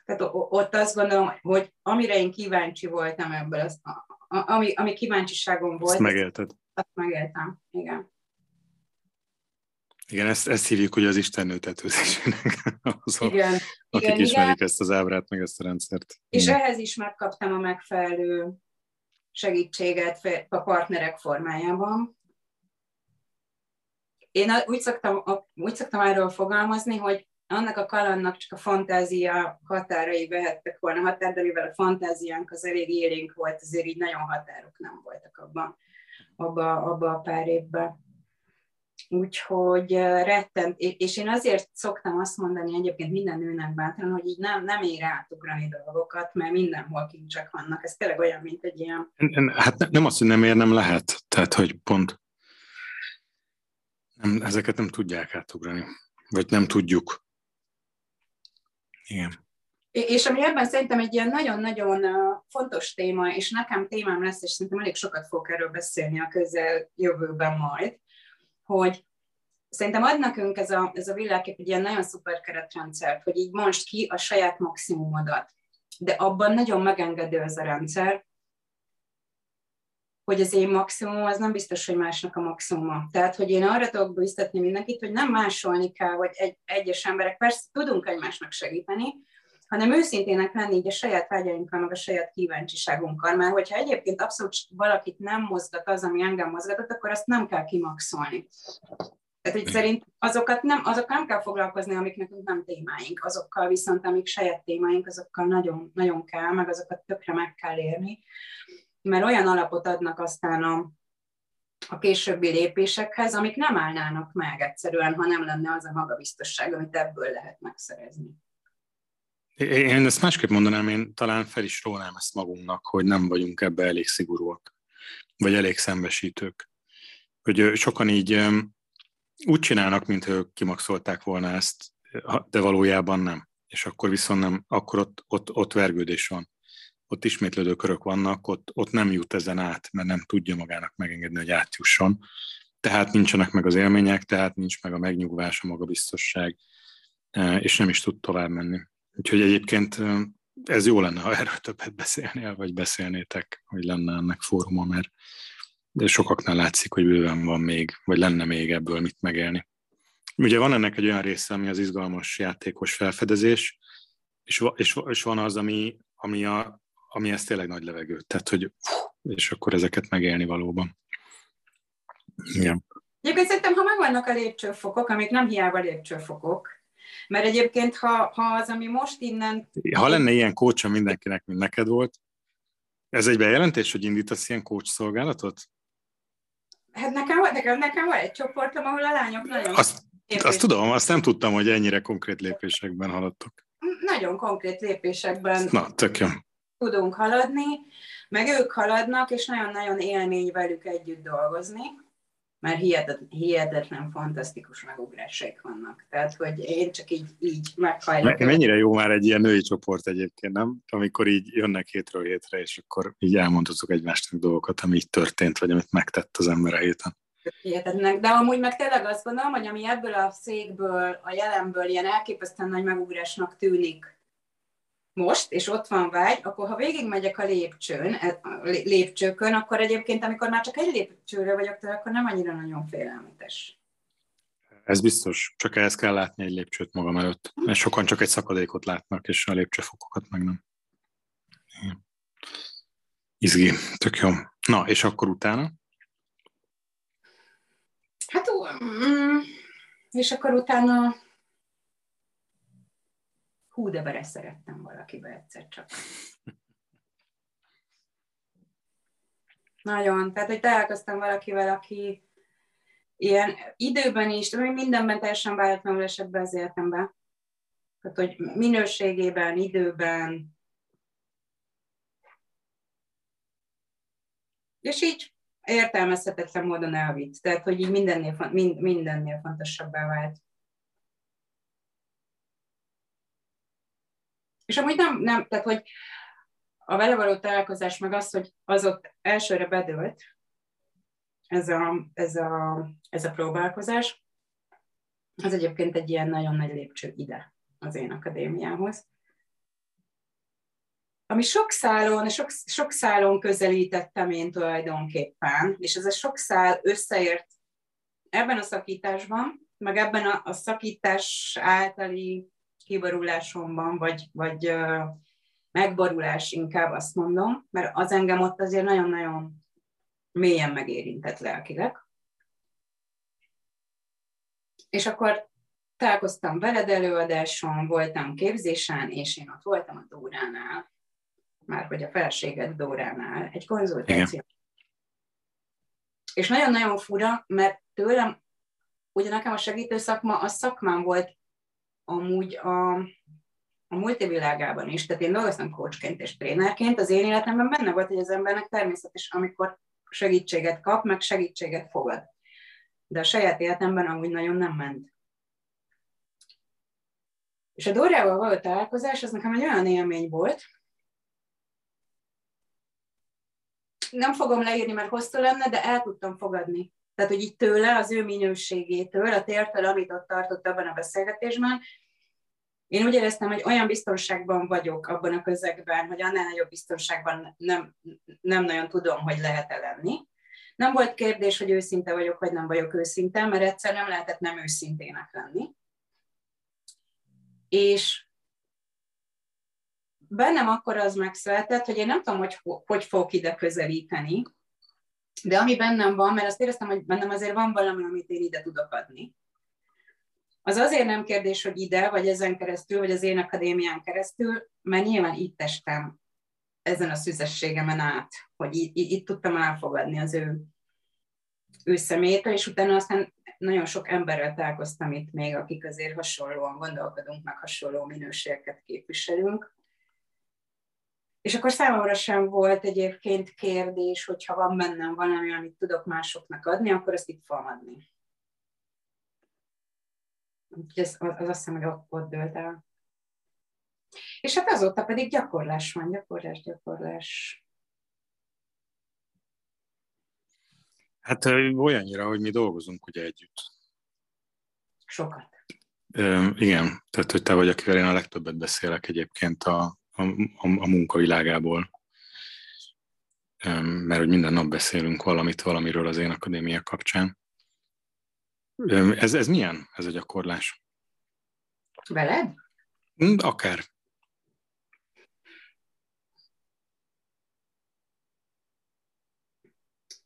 C: Tehát ott azt gondolom, hogy amire én kíváncsi voltam ebből, az, ami, ami kíváncsiságom volt, azt
B: megélted.
C: Azt megéltem, igen.
B: Igen, ezt, ezt hívjuk ugye az Isten nőtetőzésének. *laughs*
C: Azok, igen,
B: akik
C: igen,
B: ismerik
C: igen.
B: ezt az ábrát, meg ezt a rendszert.
C: És igen. ehhez is megkaptam a megfelelő segítséget a partnerek formájában. Én úgy szoktam, úgy szoktam erről fogalmazni, hogy annak a kalannak csak a fantázia határai vehettek volna határ, de mivel a fantáziánk az elég élénk volt, azért így nagyon határok nem voltak abban, abba, abba a pár évben. Úgyhogy rettent, és én azért szoktam azt mondani egyébként minden nőnek bátran, hogy így nem, nem ér átugrani dolgokat, mert mindenhol kincsek vannak. Ez tényleg olyan, mint egy ilyen...
B: Hát nem azt, hogy nem ér, nem lehet. Tehát, hogy pont nem, ezeket nem tudják átugrani. Vagy nem tudjuk. Igen.
C: És ami ebben szerintem egy ilyen nagyon-nagyon fontos téma, és nekem témám lesz, és szerintem elég sokat fogok erről beszélni a közel jövőben majd, hogy szerintem ad nekünk ez a, ez a világkép egy ilyen nagyon szuper keretrendszert, hogy így most ki a saját maximumodat. De abban nagyon megengedő ez a rendszer, hogy az én maximum az nem biztos, hogy másnak a maximuma. Tehát, hogy én arra tudok biztatni mindenkit, hogy nem másolni kell, hogy egy, egyes emberek, persze tudunk egymásnak segíteni, hanem őszintének lenni így a saját vágyainkkal, meg a saját kíváncsiságunkkal, mert hogyha egyébként abszolút valakit nem mozgat az, ami engem mozgatott, akkor azt nem kell kimaxolni. Tehát, hogy szerint azokat nem, azok nem kell foglalkozni, amik nekünk nem témáink, azokkal viszont, amik saját témáink, azokkal nagyon, nagyon kell, meg azokat tökre meg kell érni, mert olyan alapot adnak aztán a, a későbbi lépésekhez, amik nem állnának meg egyszerűen, ha nem lenne az a magabiztosság, amit ebből lehet megszerezni.
B: Én ezt másképp mondanám, én talán fel is rólnám ezt magunknak, hogy nem vagyunk ebbe elég szigorúak, vagy elég szembesítők. Hogy sokan így úgy csinálnak, mint ők kimaxolták volna ezt, de valójában nem. És akkor viszont nem, akkor ott, ott, ott vergődés van. Ott ismétlődő körök vannak, ott, ott nem jut ezen át, mert nem tudja magának megengedni, hogy átjusson. Tehát nincsenek meg az élmények, tehát nincs meg a megnyugvás, a magabiztosság, és nem is tud tovább menni. Úgyhogy egyébként ez jó lenne, ha erről többet beszélnél, vagy beszélnétek, hogy lenne ennek fóruma, mert de sokaknál látszik, hogy bőven van még, vagy lenne még ebből mit megélni. Ugye van ennek egy olyan része, ami az izgalmas játékos felfedezés, és, és, és van az, ami, ami, a, ami ez tényleg nagy levegő. Tehát, hogy és akkor ezeket megélni valóban.
C: Igen. Egyébként szerintem, ha megvannak a lépcsőfokok, amik nem hiába lépcsőfokok, mert egyébként, ha, ha az, ami most innen...
B: Ha lenne ilyen kócsa mindenkinek, mint neked volt, ez egy bejelentés, hogy indítasz ilyen coach szolgálatot?
C: Hát nekem, nekem, nekem van egy csoportom, ahol a lányok nagyon...
B: Azt, azt tudom, azt nem tudtam, hogy ennyire konkrét lépésekben haladtok.
C: Nagyon konkrét lépésekben
B: Na, tök jó.
C: tudunk haladni, meg ők haladnak, és nagyon-nagyon élmény velük együtt dolgozni, mert hihetetlen, hihetetlen fantasztikus megugrások vannak. Tehát, hogy én csak így, így meghajlok.
B: Mennyire jó már egy ilyen női csoport egyébként, nem? Amikor így jönnek hétről hétre, és akkor így elmondhatok egymásnak dolgokat, ami így történt, vagy amit megtett az ember a héten.
C: Hihetetlenek. De amúgy meg tényleg azt gondolom, hogy ami ebből a székből, a jelenből ilyen elképesztően nagy megugrásnak tűnik most, és ott van vágy, akkor ha végigmegyek a lépcsőn, e, a lépcsőkön, akkor egyébként, amikor már csak egy lépcsőre vagyok, akkor nem annyira nagyon félelmetes.
B: Ez biztos, csak ehhez kell látni egy lépcsőt magam előtt, mert sokan csak egy szakadékot látnak, és a lépcsőfokokat meg nem. Izgi, tök jó. Na, és akkor utána?
C: Hát, mm, és akkor utána hú, de bele szerettem valakibe egyszer csak. Nagyon. Tehát, hogy találkoztam valakivel, aki ilyen időben is, mindenben teljesen váratlanul esett be az életembe. Tehát, hogy minőségében, időben. És így értelmezhetetlen módon elvitt. Tehát, hogy így mindennél, mind, mindennél fontosabbá vált. És amúgy nem, nem, tehát hogy a vele való találkozás meg az, hogy az ott elsőre bedőlt, ez a, ez a, ez a próbálkozás, az egyébként egy ilyen nagyon nagy lépcső ide az én akadémiához. Ami sok szálon, sok, sok szálon közelítettem én tulajdonképpen, és ez a sok szál összeért ebben a szakításban, meg ebben a, a szakítás általi kiborulásomban, vagy, vagy megborulás inkább azt mondom, mert az engem ott azért nagyon-nagyon mélyen megérintett lelkileg. És akkor találkoztam veled előadáson, voltam képzésen, és én ott voltam a Dóránál, már hogy a feleséged Dóránál, egy konzultáció. Igen. És nagyon-nagyon fura, mert tőlem, ugye nekem a segítő szakma, a szakmám volt amúgy a, a multivilágában is, tehát én dolgoztam coachként és trénerként, az én életemben benne volt, hogy az embernek természetes, amikor segítséget kap, meg segítséget fogad. De a saját életemben amúgy nagyon nem ment. És a Dóriával való találkozás, az nekem egy olyan élmény volt, nem fogom leírni, mert hosszú lenne, de el tudtam fogadni. Tehát, hogy így tőle, az ő minőségétől, a tértől, amit ott tartott abban a beszélgetésben, én úgy éreztem, hogy olyan biztonságban vagyok abban a közegben, hogy annál nagyobb biztonságban nem, nem nagyon tudom, hogy lehet-e lenni. Nem volt kérdés, hogy őszinte vagyok, vagy nem vagyok őszinte, mert egyszer nem lehetett nem őszintének lenni. És bennem akkor az megszületett, hogy én nem tudom, hogy hogy fogok ide közelíteni, de ami bennem van, mert azt éreztem, hogy bennem azért van valami, amit én ide tudok adni. Az azért nem kérdés, hogy ide, vagy ezen keresztül, vagy az én akadémián keresztül, mert nyilván itt estem ezen a szüzességemen át, hogy itt, tudtam elfogadni az ő, ő szemét, és utána aztán nagyon sok emberrel találkoztam itt még, akik azért hasonlóan gondolkodunk, meg hasonló minőségeket képviselünk. És akkor számomra sem volt egyébként kérdés, hogy ha van bennem valami, amit tudok másoknak adni, akkor ezt itt fogom adni. Úgyhogy az, az azt hiszem, hogy ott, ott dőlt el. És hát azóta pedig gyakorlás van, gyakorlás, gyakorlás.
B: Hát olyannyira, hogy mi dolgozunk ugye együtt.
C: Sokat.
B: Ö, igen, tehát hogy te vagy, akivel én a legtöbbet beszélek egyébként a, a, a munkavilágából. Mert hogy minden nap beszélünk valamit, valamiről az én akadémia kapcsán. Ez, ez milyen, ez a gyakorlás?
C: Veled?
B: Hm, akár.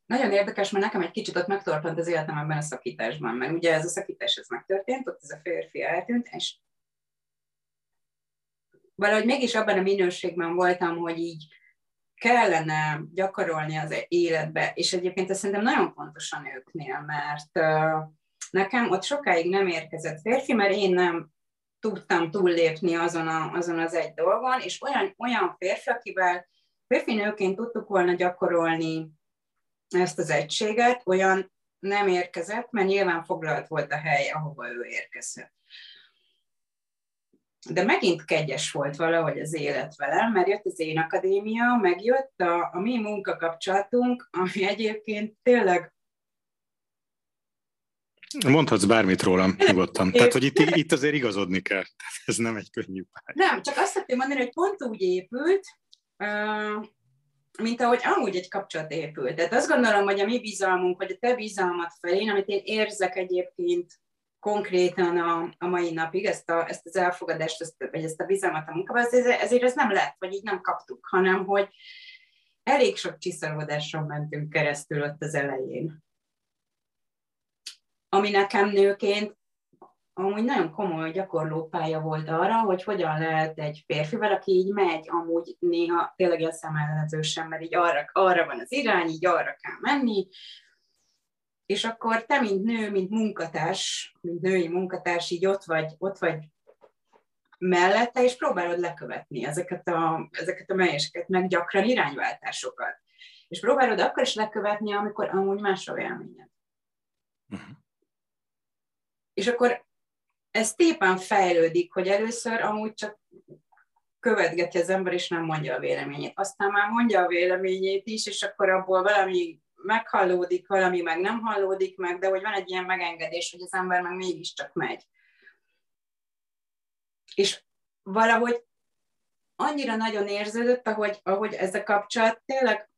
C: Nagyon érdekes, mert nekem egy kicsit ott megtorpant az életem ebben a szakításban, mert ugye ez a szakítás ez megtörtént, ott ez a férfi eltűnt, és valahogy mégis abban a minőségben voltam, hogy így kellene gyakorolni az életbe, és egyébként ez szerintem nagyon fontos a nőknél, mert nekem ott sokáig nem érkezett férfi, mert én nem tudtam túllépni azon, a, azon az egy dolgon, és olyan, olyan férfi, akivel férfi nőként tudtuk volna gyakorolni ezt az egységet, olyan nem érkezett, mert nyilván foglalt volt a hely, ahova ő érkezett. De megint kegyes volt valahogy az élet velem, mert jött az én akadémia, meg jött a, a mi munkakapcsolatunk, ami egyébként tényleg
B: Mondhatsz bármit rólam, nyugodtan. Tehát, hogy itt, itt azért igazodni kell. Ez nem egy könnyű
C: pálya. Nem, csak azt szeretném mondani, hogy pont úgy épült, mint ahogy amúgy egy kapcsolat épült. Tehát azt gondolom, hogy a mi bizalmunk, vagy a te bizalmat felén, amit én érzek egyébként konkrétan a, a mai napig, ezt, a, ezt az elfogadást, ezt, vagy ezt a bizalmat a munkában, ezért, ezért ez nem lett, vagy így nem kaptuk, hanem hogy elég sok csiszolódáson mentünk keresztül ott az elején. Ami nekem nőként amúgy nagyon komoly gyakorlópálya volt arra, hogy hogyan lehet egy férfivel, aki így megy, amúgy néha tényleg ilyen szemellenzősen, mert így arra, arra van az irány, így arra kell menni, és akkor te, mint nő, mint munkatárs, mint női munkatárs, így ott vagy, ott vagy mellette, és próbálod lekövetni ezeket a, ezeket a melyeseket, meg gyakran irányváltásokat. És próbálod akkor is lekövetni, amikor amúgy más a véleményed. Uh-huh. És akkor ez szépen fejlődik, hogy először amúgy csak követgeti az ember, és nem mondja a véleményét. Aztán már mondja a véleményét is, és akkor abból valami meghallódik, valami meg nem hallódik meg, de hogy van egy ilyen megengedés, hogy az ember meg mégiscsak megy. És valahogy annyira nagyon érződött, ahogy, ahogy ez a kapcsolat tényleg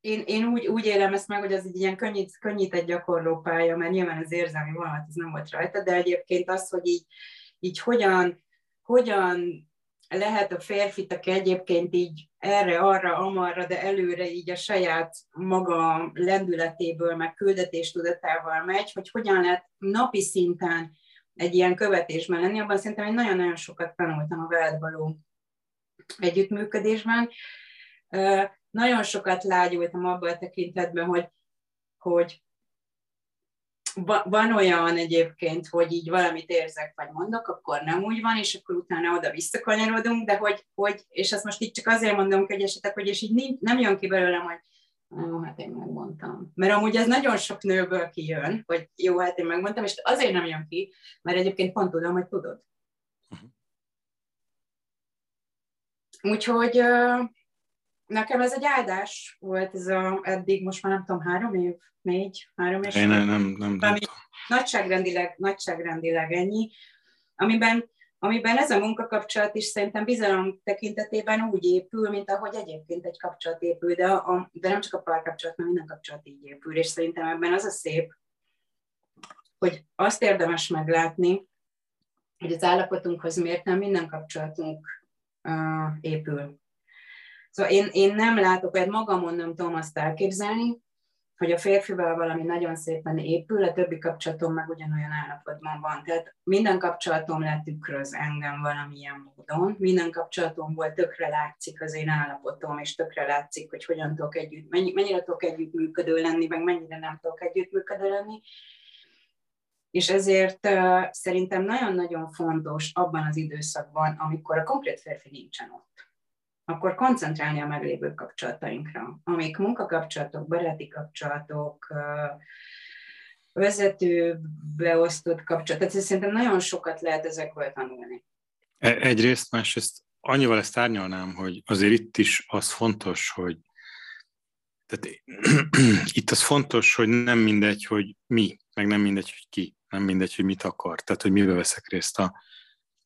C: én, én úgy, úgy élem ezt meg, hogy ez egy ilyen könnyít, könnyített gyakorlópálya, mert nyilván az érzelmi vonalat ez nem volt rajta, de egyébként az, hogy így, így hogyan, hogyan lehet a férfit, aki egyébként így erre, arra, amarra, de előre így a saját maga lendületéből, meg küldetéstudatával megy, hogy hogyan lehet napi szinten egy ilyen követésben lenni, abban szerintem én nagyon-nagyon sokat tanultam a veled való együttműködésben. Nagyon sokat lágyultam abban a tekintetben, hogy, hogy van olyan egyébként, hogy így valamit érzek, vagy mondok, akkor nem úgy van, és akkor utána oda visszakanyarodunk, de hogy, hogy és ezt most így csak azért mondom, hogy esetek, hogy és így nincs, nem jön ki belőlem, hogy jó, hát én megmondtam. Mert amúgy ez nagyon sok nőből kijön, hogy jó, hát én megmondtam, és azért nem jön ki, mert egyébként pont tudom, hogy tudod. Uh-huh. Úgyhogy nekem ez egy áldás volt ez a, eddig, most már nem tudom, három év, négy, három és
B: Én nem, nem, nem, nem
C: nagyságrendileg, nagyságrendileg ennyi, amiben, amiben ez a munkakapcsolat is szerintem bizalom tekintetében úgy épül, mint ahogy egyébként egy kapcsolat épül, de, a, de nem csak a párkapcsolat, hanem minden kapcsolat így épül, és szerintem ebben az a szép, hogy azt érdemes meglátni, hogy az állapotunkhoz miért nem minden kapcsolatunk uh, épül. Szóval én, én nem látok, vagy magamon nem tudom azt elképzelni, hogy a férfival valami nagyon szépen épül, a többi kapcsolatom meg ugyanolyan állapotban van. Tehát minden kapcsolatom letükröz engem valamilyen módon, minden kapcsolatomból tökre látszik az én állapotom, és tökre látszik, hogy hogyan tudok együtt, mennyi, mennyire tudok együttműködő lenni, meg mennyire nem tudok együttműködő lenni. És ezért uh, szerintem nagyon-nagyon fontos abban az időszakban, amikor a konkrét férfi nincsen ott akkor koncentrálni a meglévő kapcsolatainkra, amik munkakapcsolatok, baráti kapcsolatok, vezető beosztott kapcsolat. Tehát szerintem nagyon sokat lehet ezekből tanulni.
B: E, egyrészt, másrészt annyival ezt árnyalnám, hogy azért itt is az fontos, hogy tehát *clears throat* itt az fontos, hogy nem mindegy, hogy mi, meg nem mindegy, hogy ki, nem mindegy, hogy mit akar, tehát hogy mibe veszek részt. A,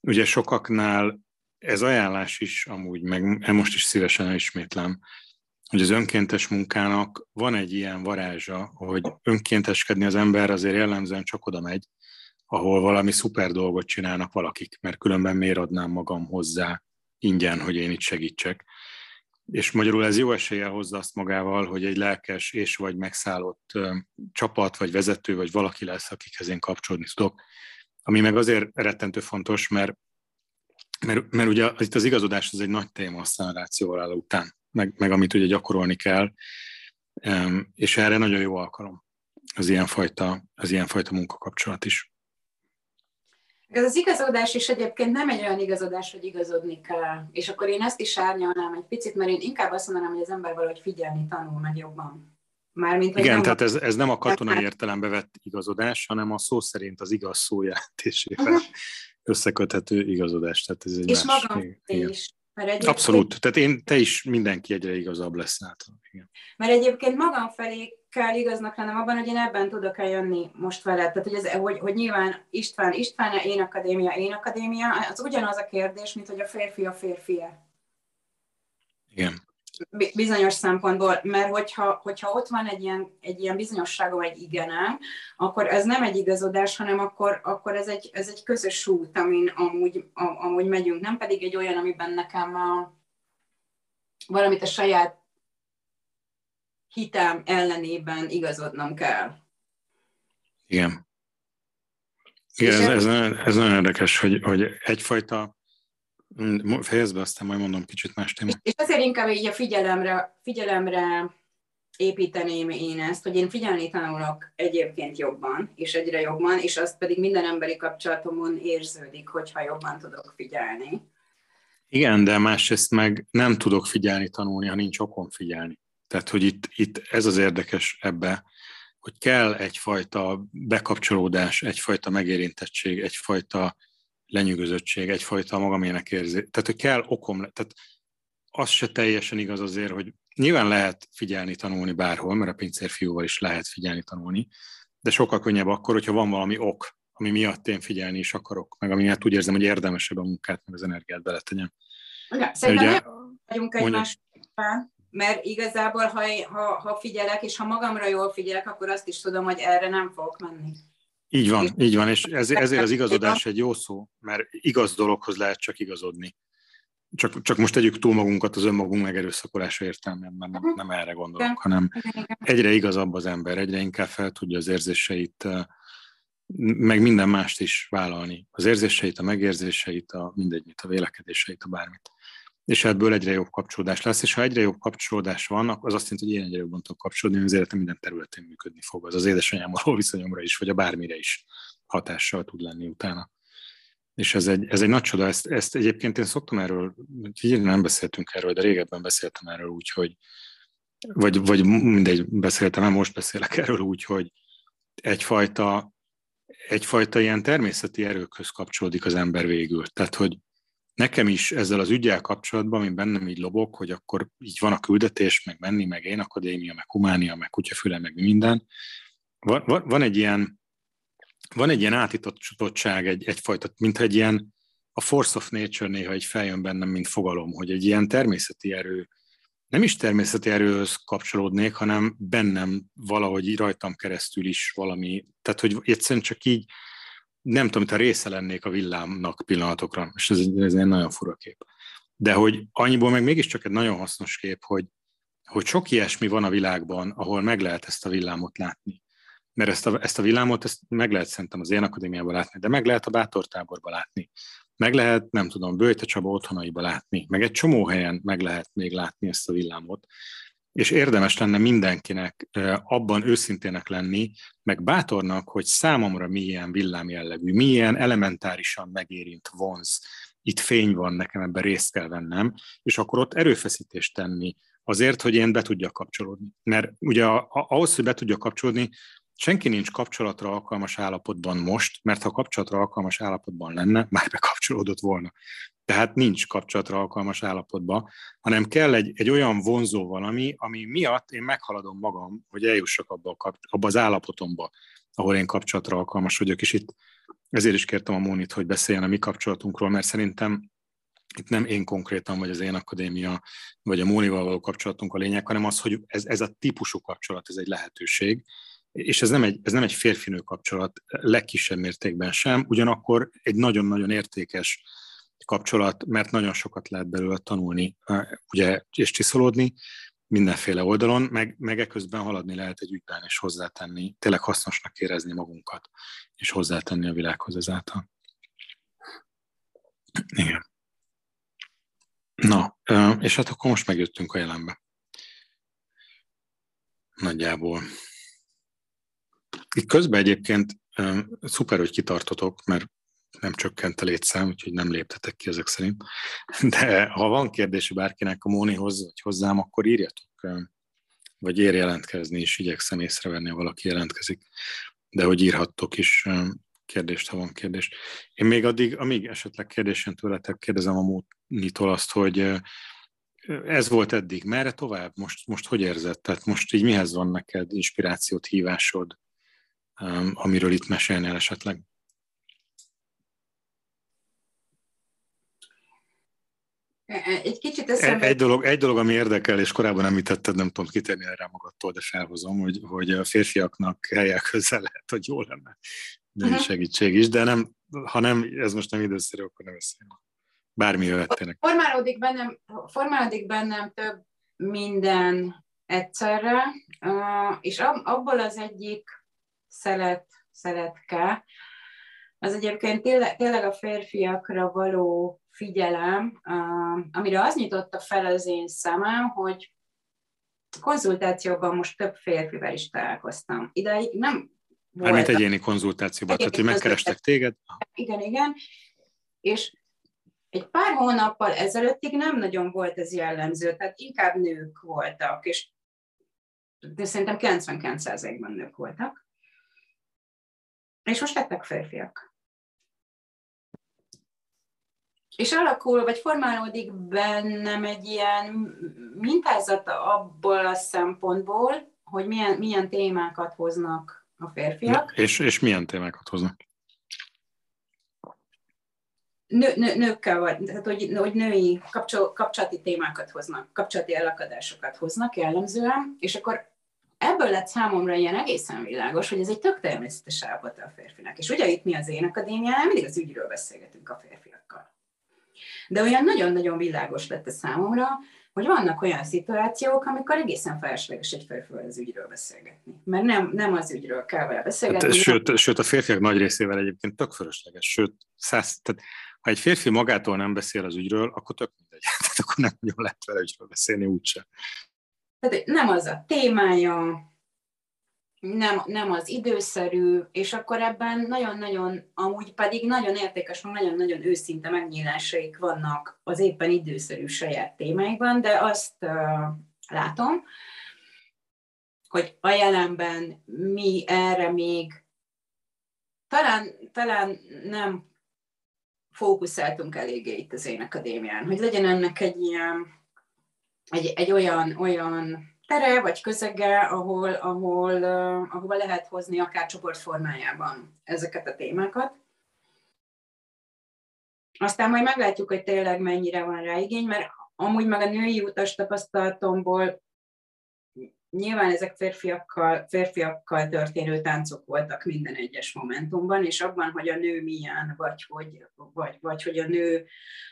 B: ugye sokaknál ez ajánlás is amúgy, meg most is szívesen elismétlem, hogy az önkéntes munkának van egy ilyen varázsa, hogy önkénteskedni az ember azért jellemzően csak oda megy, ahol valami szuper dolgot csinálnak valakik, mert különben miért adnám magam hozzá ingyen, hogy én itt segítsek. És magyarul ez jó esélye hozza azt magával, hogy egy lelkes és vagy megszállott csapat, vagy vezető, vagy valaki lesz, akikhez én kapcsolódni tudok. Ami meg azért rettentő fontos, mert mert, mert ugye itt az igazodás az egy nagy téma a szenarációval után, meg, meg amit ugye gyakorolni kell, és erre nagyon jó alkalom az ilyenfajta, az ilyenfajta munkakapcsolat is.
C: Ez az igazodás is egyébként nem egy olyan igazodás, hogy igazodni kell. És akkor én ezt is árnyalnám egy picit, mert én inkább azt mondanám, hogy az ember valahogy figyelni tanul meg jobban.
B: Mármint, Igen, nem tehát ez, ez nem a katonai értelembe vett igazodás, hanem a szó szerint az igaz szó jelentésével uh-huh. *laughs* összeköthető igazodás. Tehát ez egy
C: és más, magam is.
B: Mert egyébként... Abszolút. Tehát én, te is mindenki egyre igazabb lesz által. Igen.
C: Mert egyébként magam felé kell igaznak lennem abban, hogy én ebben tudok eljönni most veled. Tehát, hogy, ez, hogy, hogy nyilván István, István, én akadémia, én akadémia, az ugyanaz a kérdés, mint hogy a férfi a férfie.
B: Igen.
C: Bizonyos szempontból, mert hogyha, hogyha ott van egy ilyen, egy ilyen bizonyosságom, egy igenem, akkor ez nem egy igazodás, hanem akkor, akkor ez, egy, ez egy közös út, amin amúgy, amúgy megyünk, nem pedig egy olyan, amiben nekem a, valamit a saját hitem ellenében igazodnom kell.
B: Igen. Igen, ez, ez, ez nagyon érdekes, hogy, hogy egyfajta, fejezd be, aztán majd mondom kicsit más témát.
C: És ezért inkább így a figyelemre, figyelemre építeném én ezt, hogy én figyelni tanulok egyébként jobban, és egyre jobban, és azt pedig minden emberi kapcsolatomon érződik, hogyha jobban tudok figyelni.
B: Igen, de másrészt meg nem tudok figyelni tanulni, ha nincs okom figyelni. Tehát, hogy itt, itt ez az érdekes ebbe, hogy kell egyfajta bekapcsolódás, egyfajta megérintettség, egyfajta lenyűgözöttség, egyfajta magamének érzés. Tehát, hogy kell okom, tehát az se teljesen igaz azért, hogy nyilván lehet figyelni, tanulni bárhol, mert a pincérfiúval is lehet figyelni, tanulni, de sokkal könnyebb akkor, hogyha van valami ok, ami miatt én figyelni is akarok, meg ami miatt úgy érzem, hogy érdemesebb a munkát, meg az energiát beletegyem.
C: Ja, szerintem ugye, vagyunk mert igazából, ha, ha, ha figyelek, és ha magamra jól figyelek, akkor azt is tudom, hogy erre nem fogok menni.
B: Így van, és így van, és ezért, ezért az igazodás egy jó szó, mert igaz dologhoz lehet csak igazodni. Csak, csak most tegyük túl magunkat az önmagunk megerőszakolása értelmében, nem, nem erre gondolok, hanem egyre igazabb az ember, egyre inkább fel tudja az érzéseit, meg minden mást is vállalni. Az érzéseit, a megérzéseit, a mindegy, a vélekedéseit, a bármit és ebből egyre jobb kapcsolódás lesz, és ha egyre jobb kapcsolódás van, az azt jelenti, hogy én egyre jobban tudok kapcsolódni, az életem minden területén működni fog. Az az édesanyámmal viszonyomra is, vagy a bármire is hatással tud lenni utána. És ez egy, ez egy nagy csoda, ezt, ezt egyébként én szoktam erről, így nem beszéltünk erről, de régebben beszéltem erről úgy, hogy vagy, vagy mindegy, beszéltem, mert most beszélek erről úgy, hogy egyfajta, egyfajta ilyen természeti erőkhöz kapcsolódik az ember végül. Tehát, hogy nekem is ezzel az ügyel kapcsolatban, ami bennem így lobog, hogy akkor így van a küldetés, meg menni, meg én akadémia, meg humánia, meg kutyafüle, meg minden. Van, van, van egy ilyen van egy ilyen átitottság, egy, egyfajta, mint egy ilyen a force of nature néha egy feljön bennem, mint fogalom, hogy egy ilyen természeti erő, nem is természeti erőhöz kapcsolódnék, hanem bennem valahogy rajtam keresztül is valami, tehát hogy egyszerűen csak így nem tudom, ha része lennék a villámnak pillanatokra, és ez ez egy nagyon fura kép. De hogy annyiból meg mégiscsak egy nagyon hasznos kép, hogy, hogy sok ilyesmi van a világban, ahol meg lehet ezt a villámot látni. Mert ezt a, ezt a villámot ezt meg lehet szerintem az én akadémiában látni, de meg lehet a bátortáborban látni. Meg lehet, nem tudom, Bőjte Csaba otthonaiba látni, meg egy csomó helyen meg lehet még látni ezt a villámot és érdemes lenne mindenkinek abban őszintének lenni, meg bátornak, hogy számomra milyen villámjellegű, milyen elementárisan megérint vonz, itt fény van, nekem ebben részt kell vennem, és akkor ott erőfeszítést tenni azért, hogy én be tudjak kapcsolódni. Mert ugye ahhoz, hogy be tudjak kapcsolódni, senki nincs kapcsolatra alkalmas állapotban most, mert ha kapcsolatra alkalmas állapotban lenne, már bekapcsolódott volna. Tehát nincs kapcsolatra alkalmas állapotban, hanem kell egy, egy olyan vonzó valami, ami miatt én meghaladom magam, hogy eljussak abba, a kap, abba az állapotomba, ahol én kapcsolatra alkalmas vagyok, és itt ezért is kértem a Mónit, hogy beszéljen a mi kapcsolatunkról, mert szerintem itt nem én konkrétan, vagy az én akadémia, vagy a Mónival való kapcsolatunk a lényeg, hanem az, hogy ez, ez a típusú kapcsolat, ez egy lehetőség, és ez nem egy, ez nem egy férfinő kapcsolat legkisebb mértékben sem, ugyanakkor egy nagyon-nagyon értékes kapcsolat, mert nagyon sokat lehet belőle tanulni ugye, és csiszolódni mindenféle oldalon, meg, meg eközben haladni lehet egy ügyben és hozzátenni, tényleg hasznosnak érezni magunkat, és hozzátenni a világhoz ezáltal. Igen. Na, és hát akkor most megjöttünk a jelenbe. Nagyjából. Közben egyébként szuper, hogy kitartotok, mert nem csökkent a létszám, úgyhogy nem léptetek ki ezek szerint. De ha van kérdése bárkinek a Mónihoz, vagy hozzám, akkor írjatok, vagy ér jelentkezni is, igyekszem észrevenni, ha valaki jelentkezik. De hogy írhattok is kérdést, ha van kérdés. Én még addig, amíg esetleg kérdésen tőletek, kérdezem a Mónitól azt, hogy ez volt eddig, merre tovább? Most, most hogy érzed? Tehát most így mihez van neked inspirációt, hívásod, amiről itt mesélnél esetleg?
C: Egy kicsit eszembe...
B: Egy dolog, egy dolog, ami érdekel, és korábban említetted, nem tudom kitérni erre magadtól, de felhozom, hogy, hogy a férfiaknak helyek közel lehet, hogy jó lenne női uh-huh. segítség is, de nem, ha nem, ez most nem időszerű, akkor nem beszélünk. Bármi jöhetnének.
C: Formálódik bennem, formálódik bennem több minden egyszerre, és abból az egyik szelet, szeletke, az egyébként tényleg, tényleg a férfiakra való figyelem, amire az nyitotta fel az én szemem, hogy konzultációban most több férfivel is találkoztam. Ideig nem
B: volt. Mármint egyéni konzultációban, tehát hogy megkerestek téged?
C: Igen, igen. És egy pár hónappal ezelőttig nem nagyon volt ez jellemző, tehát inkább nők voltak, és de szerintem 99%-ban nők voltak. És most lettek férfiak. és alakul, vagy formálódik bennem egy ilyen mintázat abból a szempontból, hogy milyen, milyen témákat hoznak a férfiak.
B: És, és milyen témákat hoznak?
C: Nő, nő, nőkkel vagy, tehát hogy, hogy női kapcsol, kapcsolati témákat hoznak, kapcsolati elakadásokat hoznak jellemzően, és akkor ebből lett számomra ilyen egészen világos, hogy ez egy tök természetes állapota a férfinak. És ugye itt mi az én akadémián, mindig az ügyről beszélgetünk a férfiakkal. De olyan nagyon-nagyon világos lett a számomra, hogy vannak olyan szituációk, amikor egészen felesleges egy férfival az ügyről beszélgetni. Mert nem, nem az ügyről kell vele beszélgetni. Hát,
B: sőt, sőt, a férfiak nagy részével egyébként tök fölösleges. Sőt, száz, tehát, ha egy férfi magától nem beszél az ügyről, akkor tök mindegy. *laughs* Tehát akkor nem nagyon lehet vele ügyről beszélni úgyse.
C: Tehát nem az a témája, nem, nem az időszerű, és akkor ebben nagyon-nagyon, amúgy pedig nagyon értékes, nagyon-nagyon őszinte megnyílásaik vannak az éppen időszerű saját témáikban, de azt uh, látom, hogy a jelenben mi erre még talán, talán nem fókuszáltunk eléggé itt az én akadémián, hogy legyen ennek egy ilyen, egy, egy olyan, olyan tere vagy közege, ahol, ahol, ahol lehet hozni akár csoportformájában ezeket a témákat. Aztán majd meglátjuk, hogy tényleg mennyire van rá igény, mert amúgy meg a női utas tapasztalatomból nyilván ezek férfiakkal, férfiakkal történő táncok voltak minden egyes momentumban, és abban, hogy a nő milyen, vagy hogy, vagy, vagy hogy a nő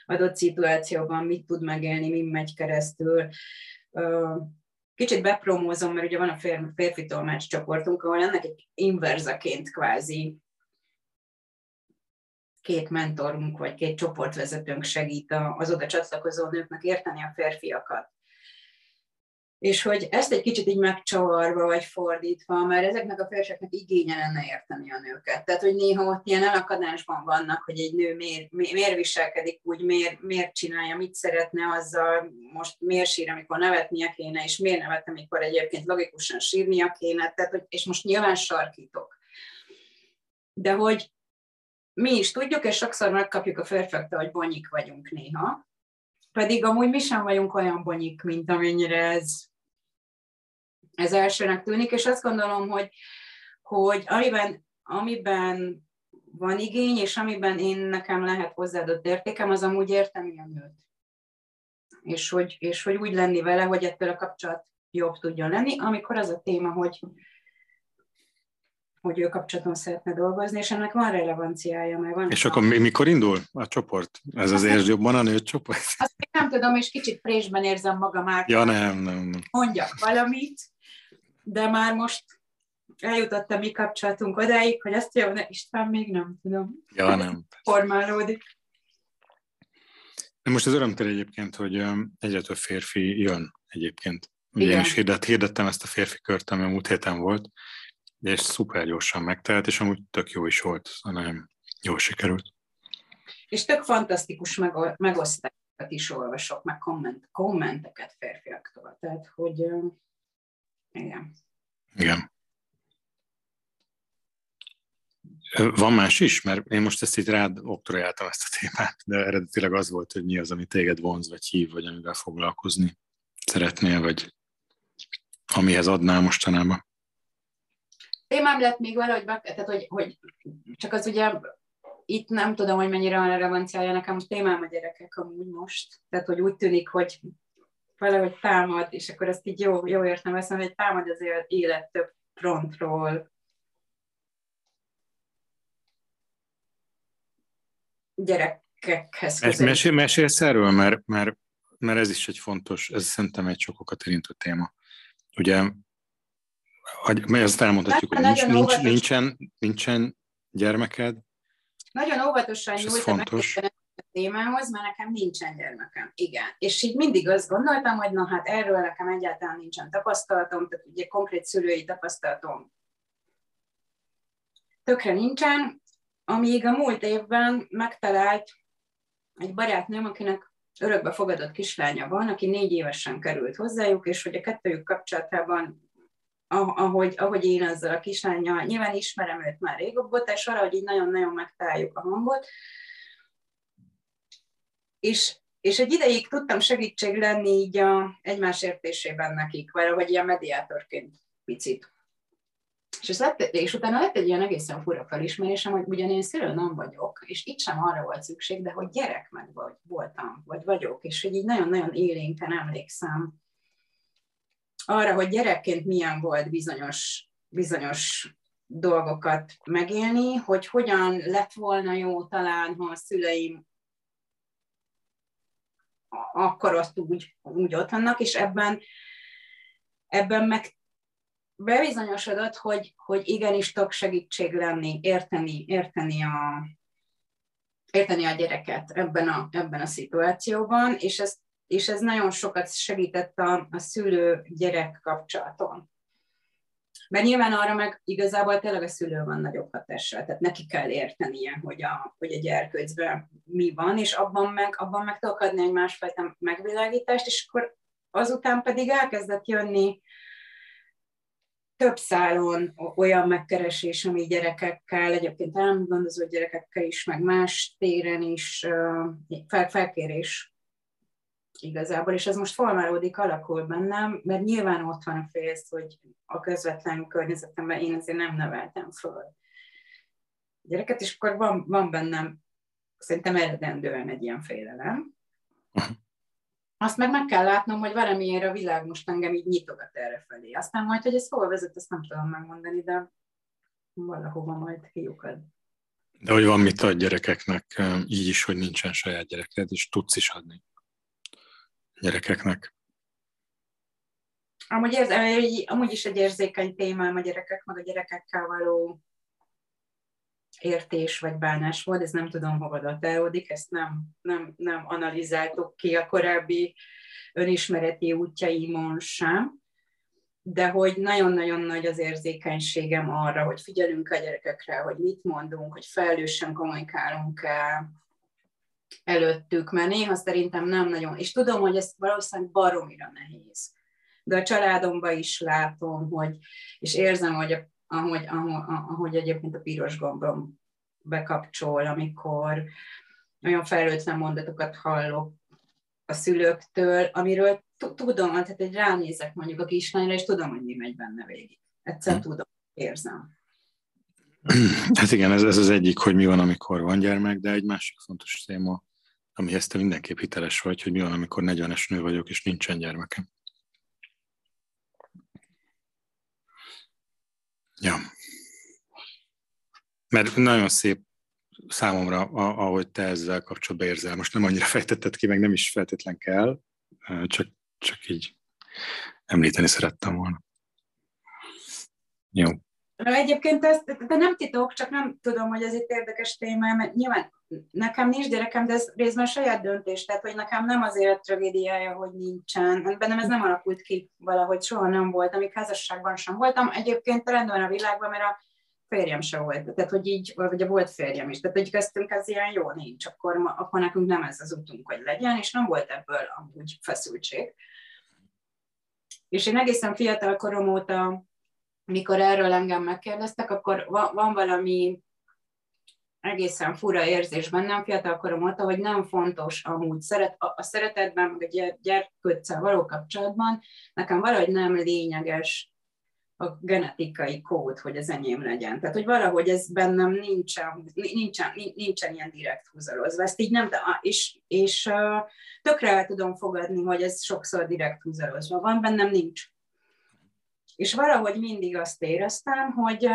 C: adott szituációban mit tud megélni, min megy keresztül, kicsit bepromózom, mert ugye van a férfi tolmács csoportunk, ahol ennek egy inverzaként kvázi két mentorunk vagy két csoportvezetőnk segít az oda csatlakozó nőknek érteni a férfiakat és hogy ezt egy kicsit így megcsavarva vagy fordítva, mert ezeknek a férfiaknak igénye lenne érteni a nőket. Tehát, hogy néha ott ilyen elakadásban vannak, hogy egy nő miért, miért viselkedik úgy, miért, miért csinálja, mit szeretne azzal, most miért sír, amikor nevetnie kéne, és miért nevet, amikor egyébként logikusan sírnia kéne, tehát, hogy, és most nyilván sarkítok. De hogy mi is tudjuk, és sokszor megkapjuk a férfiaktól, hogy bonyik vagyunk néha, pedig amúgy mi sem vagyunk olyan bonyik, mint amennyire ez ez elsőnek tűnik, és azt gondolom, hogy, hogy amiben, amiben van igény, és amiben én nekem lehet hozzáadott értékem, az amúgy érteni a nőt. És hogy, és hogy úgy lenni vele, hogy ettől a kapcsolat jobb tudjon lenni, amikor az a téma, hogy, hogy ő kapcsolaton szeretne dolgozni, és ennek van relevanciája. Mert van
B: és akkor mikor indul a csoport? Ez az értsd jobban a nőt csoport?
C: Azt nem tudom, és kicsit présben érzem magam már.
B: Ja, nem, nem, nem.
C: Mondjak valamit, de már most eljutott a mi kapcsolatunk odáig, hogy azt mondja, hogy István még nem tudom.
B: Ja, nem.
C: Formálódik.
B: Most az örömtel egyébként, hogy egyre több férfi jön egyébként. Ugye Igen. én is hirdet, hirdettem ezt a férfi kört, ami a múlt héten volt, és szuper gyorsan megtelt, és amúgy tök jó is volt, nagyon jól sikerült.
C: És tök fantasztikus megosztásokat is olvasok, meg komment, kommenteket férfiaktól. Tehát, hogy igen.
B: Igen. Van más is? Mert én most ezt így rád oktrojáltam ezt a témát, de eredetileg az volt, hogy mi az, ami téged vonz, vagy hív, vagy amivel foglalkozni szeretnél, vagy amihez adnál mostanában.
C: Témám lett még valahogy, tehát hogy, hogy csak az ugye itt nem tudom, hogy mennyire van a relevanciája, nekem most témám a gyerekek amúgy most. Tehát, hogy úgy tűnik, hogy valahogy támad, és akkor ezt így jó, jó értem ezt hogy támad az élet több frontról, gyerekekhez.
B: Ezt mesél, mesélsz erről, mert, mert, mert ez is egy fontos, ez szerintem egy sokokat érintő téma. Ugye, ezt elmondhatjuk, hogy nincs, nincs, nincsen, nincsen gyermeked.
C: Nagyon óvatosan nyúltam fontos. A témához, mert nekem nincsen gyermekem. Igen. És így mindig azt gondoltam, hogy na hát erről nekem egyáltalán nincsen tapasztalatom, tehát ugye konkrét szülői tapasztalatom tökre nincsen, amíg a múlt évben megtalált egy barátnőm, akinek örökbe fogadott kislánya van, aki négy évesen került hozzájuk, és hogy a kettőjük kapcsolatában ahogy, ahogy én azzal a kislányjal, nyilván ismerem őt már régóta, és arra, hogy így nagyon-nagyon megtaláljuk a hangot. És, és egy ideig tudtam segítség lenni így a egymás értésében nekik, valahogy ilyen mediátorként picit. És, ez lett, és utána lett egy ilyen egészen fura felismerésem, hogy ugyan én szülő nem vagyok, és itt sem arra volt szükség, de hogy gyerek meg vagy, voltam, vagy vagyok, és hogy így nagyon-nagyon élénken emlékszem arra, hogy gyerekként milyen volt bizonyos, bizonyos dolgokat megélni, hogy hogyan lett volna jó talán, ha a szüleim akkor azt úgy, úgy ott vannak, és ebben, ebben meg bebizonyosodott, hogy, hogy igenis tudok segítség lenni, érteni, érteni a, érteni a gyereket ebben a, ebben a szituációban, és ez, és ez nagyon sokat segített a, a szülő-gyerek kapcsolaton. Mert nyilván arra meg igazából tényleg a szülő van nagyobb hatással, tehát neki kell értenie, hogy a, hogy a gyerkőcben mi van, és abban meg, abban meg tudok adni egy másfajta megvilágítást, és akkor azután pedig elkezdett jönni több szálon olyan megkeresés, ami gyerekekkel, egyébként elmondozó gyerekekkel is, meg más téren is fel, felkérés igazából, és ez most formálódik, alakul bennem, mert nyilván ott van a félsz, hogy a közvetlen környezetemben én azért nem neveltem föl gyereket, és akkor van, van bennem szerintem eredendően egy ilyen félelem. *laughs* Azt meg meg kell látnom, hogy valamiért a világ most engem így nyitogat erre felé. Aztán majd, hogy ez hol vezet, ezt nem tudom megmondani, de valahova majd kiukad.
B: De hogy van mit a gyerekeknek, így is, hogy nincsen saját gyereked, és tudsz is adni gyerekeknek.
C: Amúgy, érz, amúgy is egy érzékeny témám a gyerekek, meg a gyerekekkel való értés vagy bánás volt, ez nem tudom, hova datálódik, ezt nem, nem, nem analizáltuk ki a korábbi önismereti útjaimon sem, de hogy nagyon-nagyon nagy az érzékenységem arra, hogy figyelünk a gyerekekre, hogy mit mondunk, hogy felelősen kommunikálunk-e előttük, mert néha szerintem nem nagyon, és tudom, hogy ez valószínűleg baromira nehéz. De a családomban is látom, hogy, és érzem, hogy a ahogy, ahogy, ahogy egyébként a piros gombom bekapcsol, amikor olyan felelőtlen mondatokat hallok a szülőktől, amiről tudom, tehát egy ránézek mondjuk a kislányra, és tudom, hogy mi megy benne végig. Egyszer hm. tudom, érzem. *clears throat*
B: Hát igen, ez, ez az egyik, hogy mi van, amikor van gyermek, de egy másik fontos téma, amihez te mindenképp hiteles vagy, hogy mi van, amikor 40-es nő vagyok, és nincsen gyermekem. Ja. Mert nagyon szép számomra, ahogy te ezzel kapcsolatban érzel. Most nem annyira fejtetted ki, meg nem is feltétlen kell, csak, csak így említeni szerettem volna. Jó.
C: Egyébként ez de nem titok, csak nem tudom, hogy ez itt érdekes téma, mert nyilván nekem nincs gyerekem, de ez részben saját döntés, tehát hogy nekem nem az élet tragédiája, hogy nincsen. Bennem ez nem alakult ki valahogy, soha nem volt, amíg házasságban sem voltam. Egyébként rendben a világban, mert a férjem se volt, tehát hogy így, vagy volt férjem is, tehát hogy köztünk ez ilyen jó nincs, akkor, akkor nekünk nem ez az utunk, hogy legyen, és nem volt ebből amúgy feszültség. És én egészen fiatal korom óta, mikor erről engem megkérdeztek, akkor van, van valami egészen fura érzés bennem fiatal korom óta, hogy nem fontos amúgy szeret, a, a szeretetben, meg a gyerkőccel való kapcsolatban, nekem valahogy nem lényeges a genetikai kód, hogy az enyém legyen. Tehát, hogy valahogy ez bennem nincsen, nincsen, nincsen ilyen direkt húzalozva. Ezt így nem, de, és, és tökre el tudom fogadni, hogy ez sokszor direkt húzalozva van, bennem nincs. És valahogy mindig azt éreztem, hogy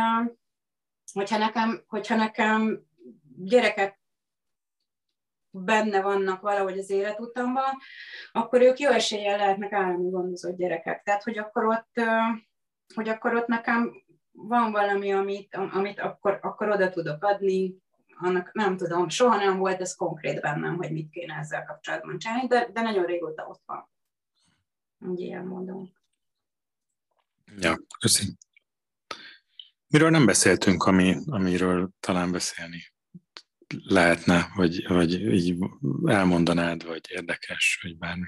C: hogyha nekem, hogyha nekem gyerekek benne vannak valahogy az életutamban, akkor ők jó eséllyel lehetnek állami gondozott gyerekek. Tehát, hogy akkor ott hogy akkor ott nekem van valami, amit, amit akkor, akkor oda tudok adni, annak nem tudom, soha nem volt ez konkrét bennem, hogy mit kéne ezzel kapcsolatban csinálni, de, de nagyon régóta ott van. Úgy ilyen módon.
B: Ja, köszi. Miről nem beszéltünk, ami, amiről talán beszélni lehetne, vagy, vagy így elmondanád, vagy érdekes, vagy bármi?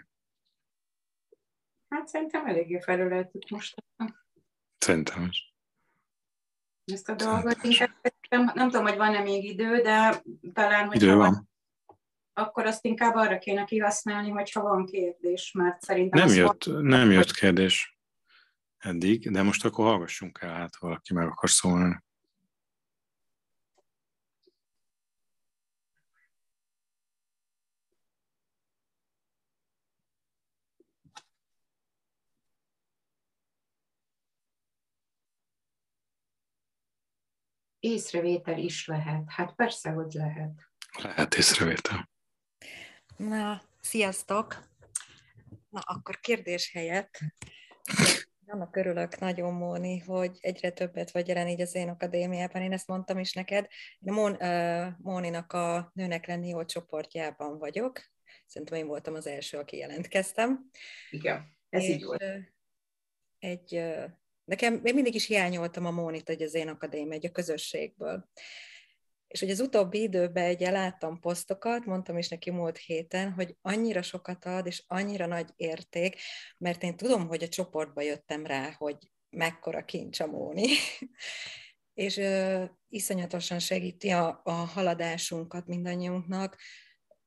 C: Hát szerintem eléggé felüleltük most.
B: Szerintem is.
C: Ezt a dolgot inkább, nem, nem tudom, hogy van-e még idő, de talán, hogy
B: idő van.
C: akkor azt inkább arra kéne kihasználni, hogyha van kérdés, mert szerintem...
B: Nem jött, van, nem jött kérdés eddig, de most akkor hallgassunk el, hát valaki meg akar szólni.
C: észrevétel is lehet. Hát persze, hogy lehet.
B: Lehet észrevétel.
D: Na, sziasztok! Na, akkor kérdés helyett annak örülök nagyon, Móni, hogy egyre többet vagy jelen így az én akadémiában, én ezt mondtam is neked. Én Món, Móninak a Nőnek lenni jó csoportjában vagyok. Szerintem én voltam az első, aki jelentkeztem.
C: Igen, ez és, így volt.
D: Egy Nekem én mindig is hiányoltam a Mónit, hogy az én akadémia, egy a közösségből. És hogy az utóbbi időben ugye láttam posztokat, mondtam is neki múlt héten, hogy annyira sokat ad, és annyira nagy érték, mert én tudom, hogy a csoportba jöttem rá, hogy mekkora kincs a Móni, *laughs* és ö, iszonyatosan segíti a, a haladásunkat mindannyiunknak.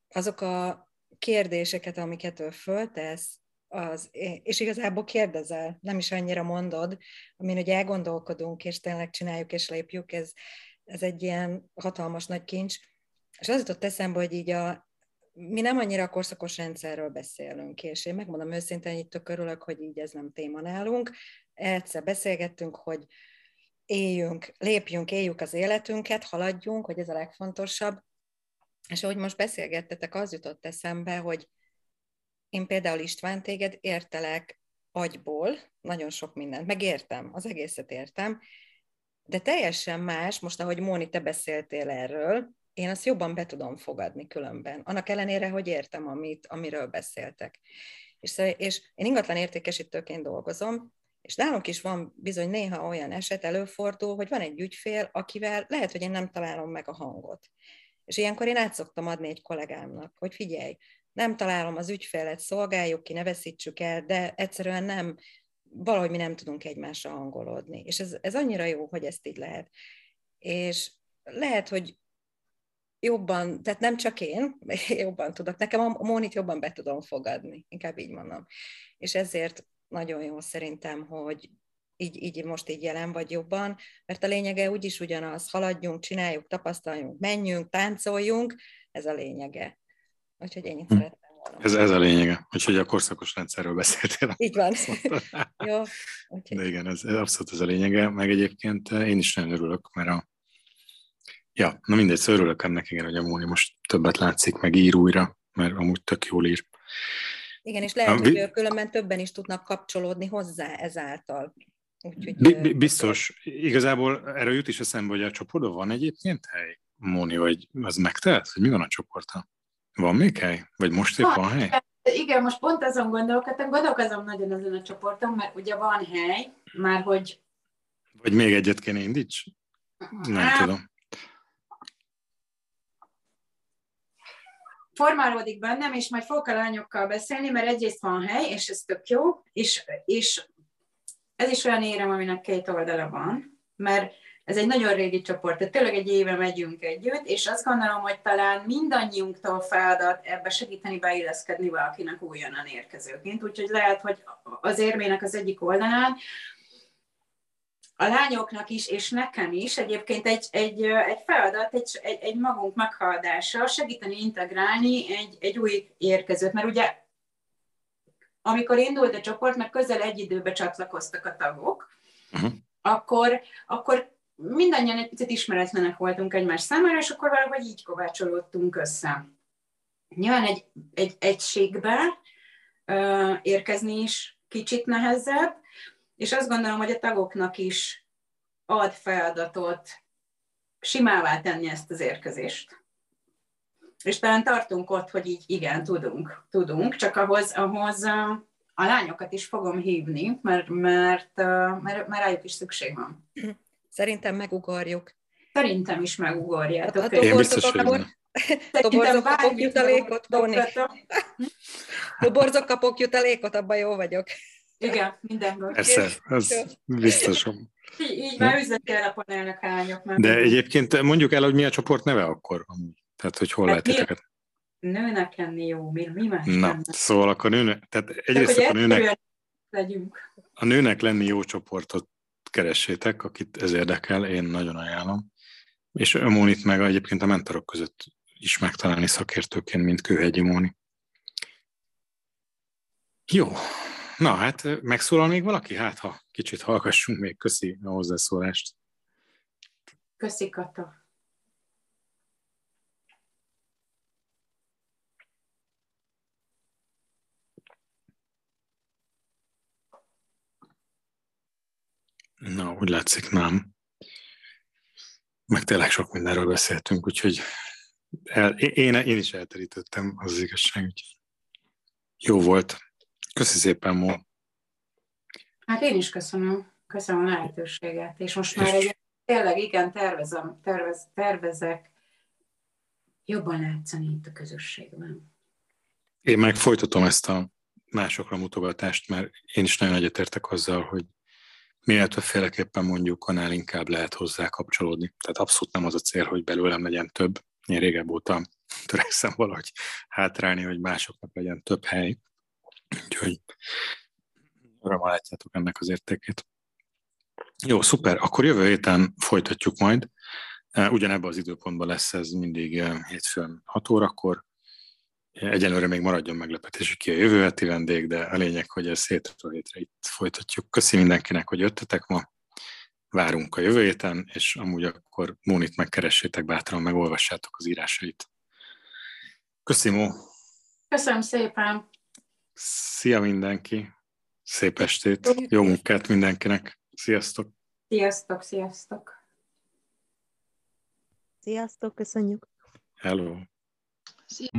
D: Azok a kérdéseket, amiket ő föltesz, az, és igazából kérdezel, nem is annyira mondod, amin hogy elgondolkodunk, és tényleg csináljuk, és lépjük, ez, ez egy ilyen hatalmas nagy kincs. És az jutott eszembe, hogy így a, mi nem annyira a korszakos rendszerről beszélünk, és én megmondom őszintén, hogy tök örülök, hogy így ez nem téma nálunk. Egyszer beszélgettünk, hogy éljünk, lépjünk, éljük az életünket, haladjunk, hogy ez a legfontosabb. És ahogy most beszélgettetek, az jutott eszembe, hogy én például István téged értelek agyból, nagyon sok mindent, megértem, az egészet értem, de teljesen más, most ahogy Móni, te beszéltél erről, én azt jobban be tudom fogadni különben, annak ellenére, hogy értem, amit, amiről beszéltek. És, és én ingatlan értékesítőként dolgozom, és nálunk is van bizony néha olyan eset előfordul, hogy van egy ügyfél, akivel lehet, hogy én nem találom meg a hangot. És ilyenkor én át szoktam adni egy kollégámnak, hogy figyelj, nem találom az ügyfelet, szolgáljuk ki, ne veszítsük el, de egyszerűen nem, valahogy mi nem tudunk egymásra hangolódni. És ez, ez annyira jó, hogy ezt így lehet. És lehet, hogy jobban, tehát nem csak én, *laughs* jobban tudok, nekem a Mónit jobban be tudom fogadni, inkább így mondom. És ezért nagyon jó szerintem, hogy így, így most így jelen vagy jobban, mert a lényege úgyis ugyanaz, haladjunk, csináljuk, tapasztaljunk, menjünk, táncoljunk, ez a lényege. Úgyhogy én itt hm.
B: Ez, ez a lényege, úgyhogy a korszakos rendszerről beszéltél.
D: Így van. *laughs* Jó.
B: Úgyhogy... De igen, ez, ez abszolút ez a lényege, meg egyébként eh, én is nagyon örülök, mert a Ja, na mindegy, szóval örülök ennek, igen, hogy a Móni most többet látszik, meg ír újra, mert amúgy tök jól ír.
D: Igen, és lehet, hogy vi- különben többen is tudnak kapcsolódni hozzá ezáltal. Úgyhogy,
B: biztos. Igazából erről jut is eszembe, hogy a csoportban van egyébként hely, Móni, vagy az megtehet, hogy mi van a csoporttal? Van még hely? Vagy most épp van, van hely?
C: Igen, most pont azon gondolkodtam, gondolkozom nagyon ezen a csoporton, mert ugye van hely, már hogy...
B: Vagy még egyet kéne indíts? Nem hát, tudom.
C: formálódik bennem, és majd fogok a lányokkal beszélni, mert egyrészt van hely, és ez tök jó, és, és ez is olyan érem, aminek két oldala van, mert ez egy nagyon régi csoport, tehát tényleg egy éve megyünk együtt, és azt gondolom, hogy talán mindannyiunktól feladat ebbe segíteni beilleszkedni valakinek újonnan érkezőként. Úgyhogy lehet, hogy az érmének az egyik oldalán a lányoknak is, és nekem is egyébként egy, egy, egy feladat, egy, egy, egy magunk meghaladása, segíteni integrálni egy, egy új érkezőt, mert ugye amikor indult a csoport, mert közel egy időbe csatlakoztak a tagok, uh-huh. akkor, akkor mindannyian egy picit ismeretlenek voltunk egymás számára, és akkor valahogy így kovácsolódtunk össze. Nyilván egy, egy egységbe ö, érkezni is kicsit nehezebb, és azt gondolom, hogy a tagoknak is ad feladatot simává tenni ezt az érkezést. És talán tartunk ott, hogy így igen, tudunk, tudunk, csak ahhoz, ahhoz a lányokat is fogom hívni, mert, mert, mert, mert rájuk is szükség van.
D: Szerintem megugorjuk.
C: Szerintem is megugorjátok. Hát,
B: Én biztos, hogy
D: Toborzok kapok jutalékot, Boni. Toborzok *laughs* kapok jutalékot, abban jó vagyok.
C: Igen, mindenből.
B: Persze, ez biztosom.
C: Így, így már üzleti alapon elnök lányok. Már
B: De egyébként mondjuk el, hogy mi a csoport neve akkor? Tehát, hogy hol hát lehet titeket?
C: Nőnek lenni jó, mi, mi más
B: Na, lenne? szóval akkor nőnek, tehát egyrészt akkor nőnek,
C: legyünk.
B: a nőnek lenni jó csoportot keressétek, akit ez érdekel, én nagyon ajánlom. És Mónit meg egyébként a mentorok között is megtalálni szakértőként, mint Kőhegyi Móni. Jó, Na hát megszólal még valaki? Hát ha kicsit hallgassunk még. Köszi a hozzászólást.
C: Köszi Kata.
B: Na, úgy látszik, nem. Meg tényleg sok mindenről beszéltünk, úgyhogy el, én, én is elterítettem az, az igazság. Úgyhogy jó volt. Köszi szépen, Mo.
C: Hát én is köszönöm. Köszönöm a lehetőséget. És most már egy, tényleg igen, tervezem, tervez, tervezek jobban látszani itt a közösségben.
B: Én meg folytatom ezt a másokra mutogatást, mert én is nagyon egyetértek azzal, hogy minél többféleképpen mondjuk, annál inkább lehet hozzá kapcsolódni. Tehát abszolút nem az a cél, hogy belőlem legyen több. Én régebb óta törekszem valahogy hátrálni, hogy másoknak legyen több hely. Úgyhogy örömmel látjátok ennek az értékét. Jó, szuper. Akkor jövő héten folytatjuk majd. Ugyanebben az időpontban lesz ez mindig e, hétfőn 6 órakor. Egyelőre még maradjon meglepetés, ki a jövő heti vendég, de a lényeg, hogy ez hétről hétre itt folytatjuk. Köszi mindenkinek, hogy jöttetek ma. Várunk a jövő héten, és amúgy akkor Mónit megkeressétek bátran, megolvassátok az írásait. Köszi, Mó.
C: Köszönöm szépen.
B: Szia mindenki! Szép estét! Jó munkát mindenkinek! Sziasztok!
C: Sziasztok, sziasztok!
D: Sziasztok, köszönjük!
B: Hello!
C: Szia.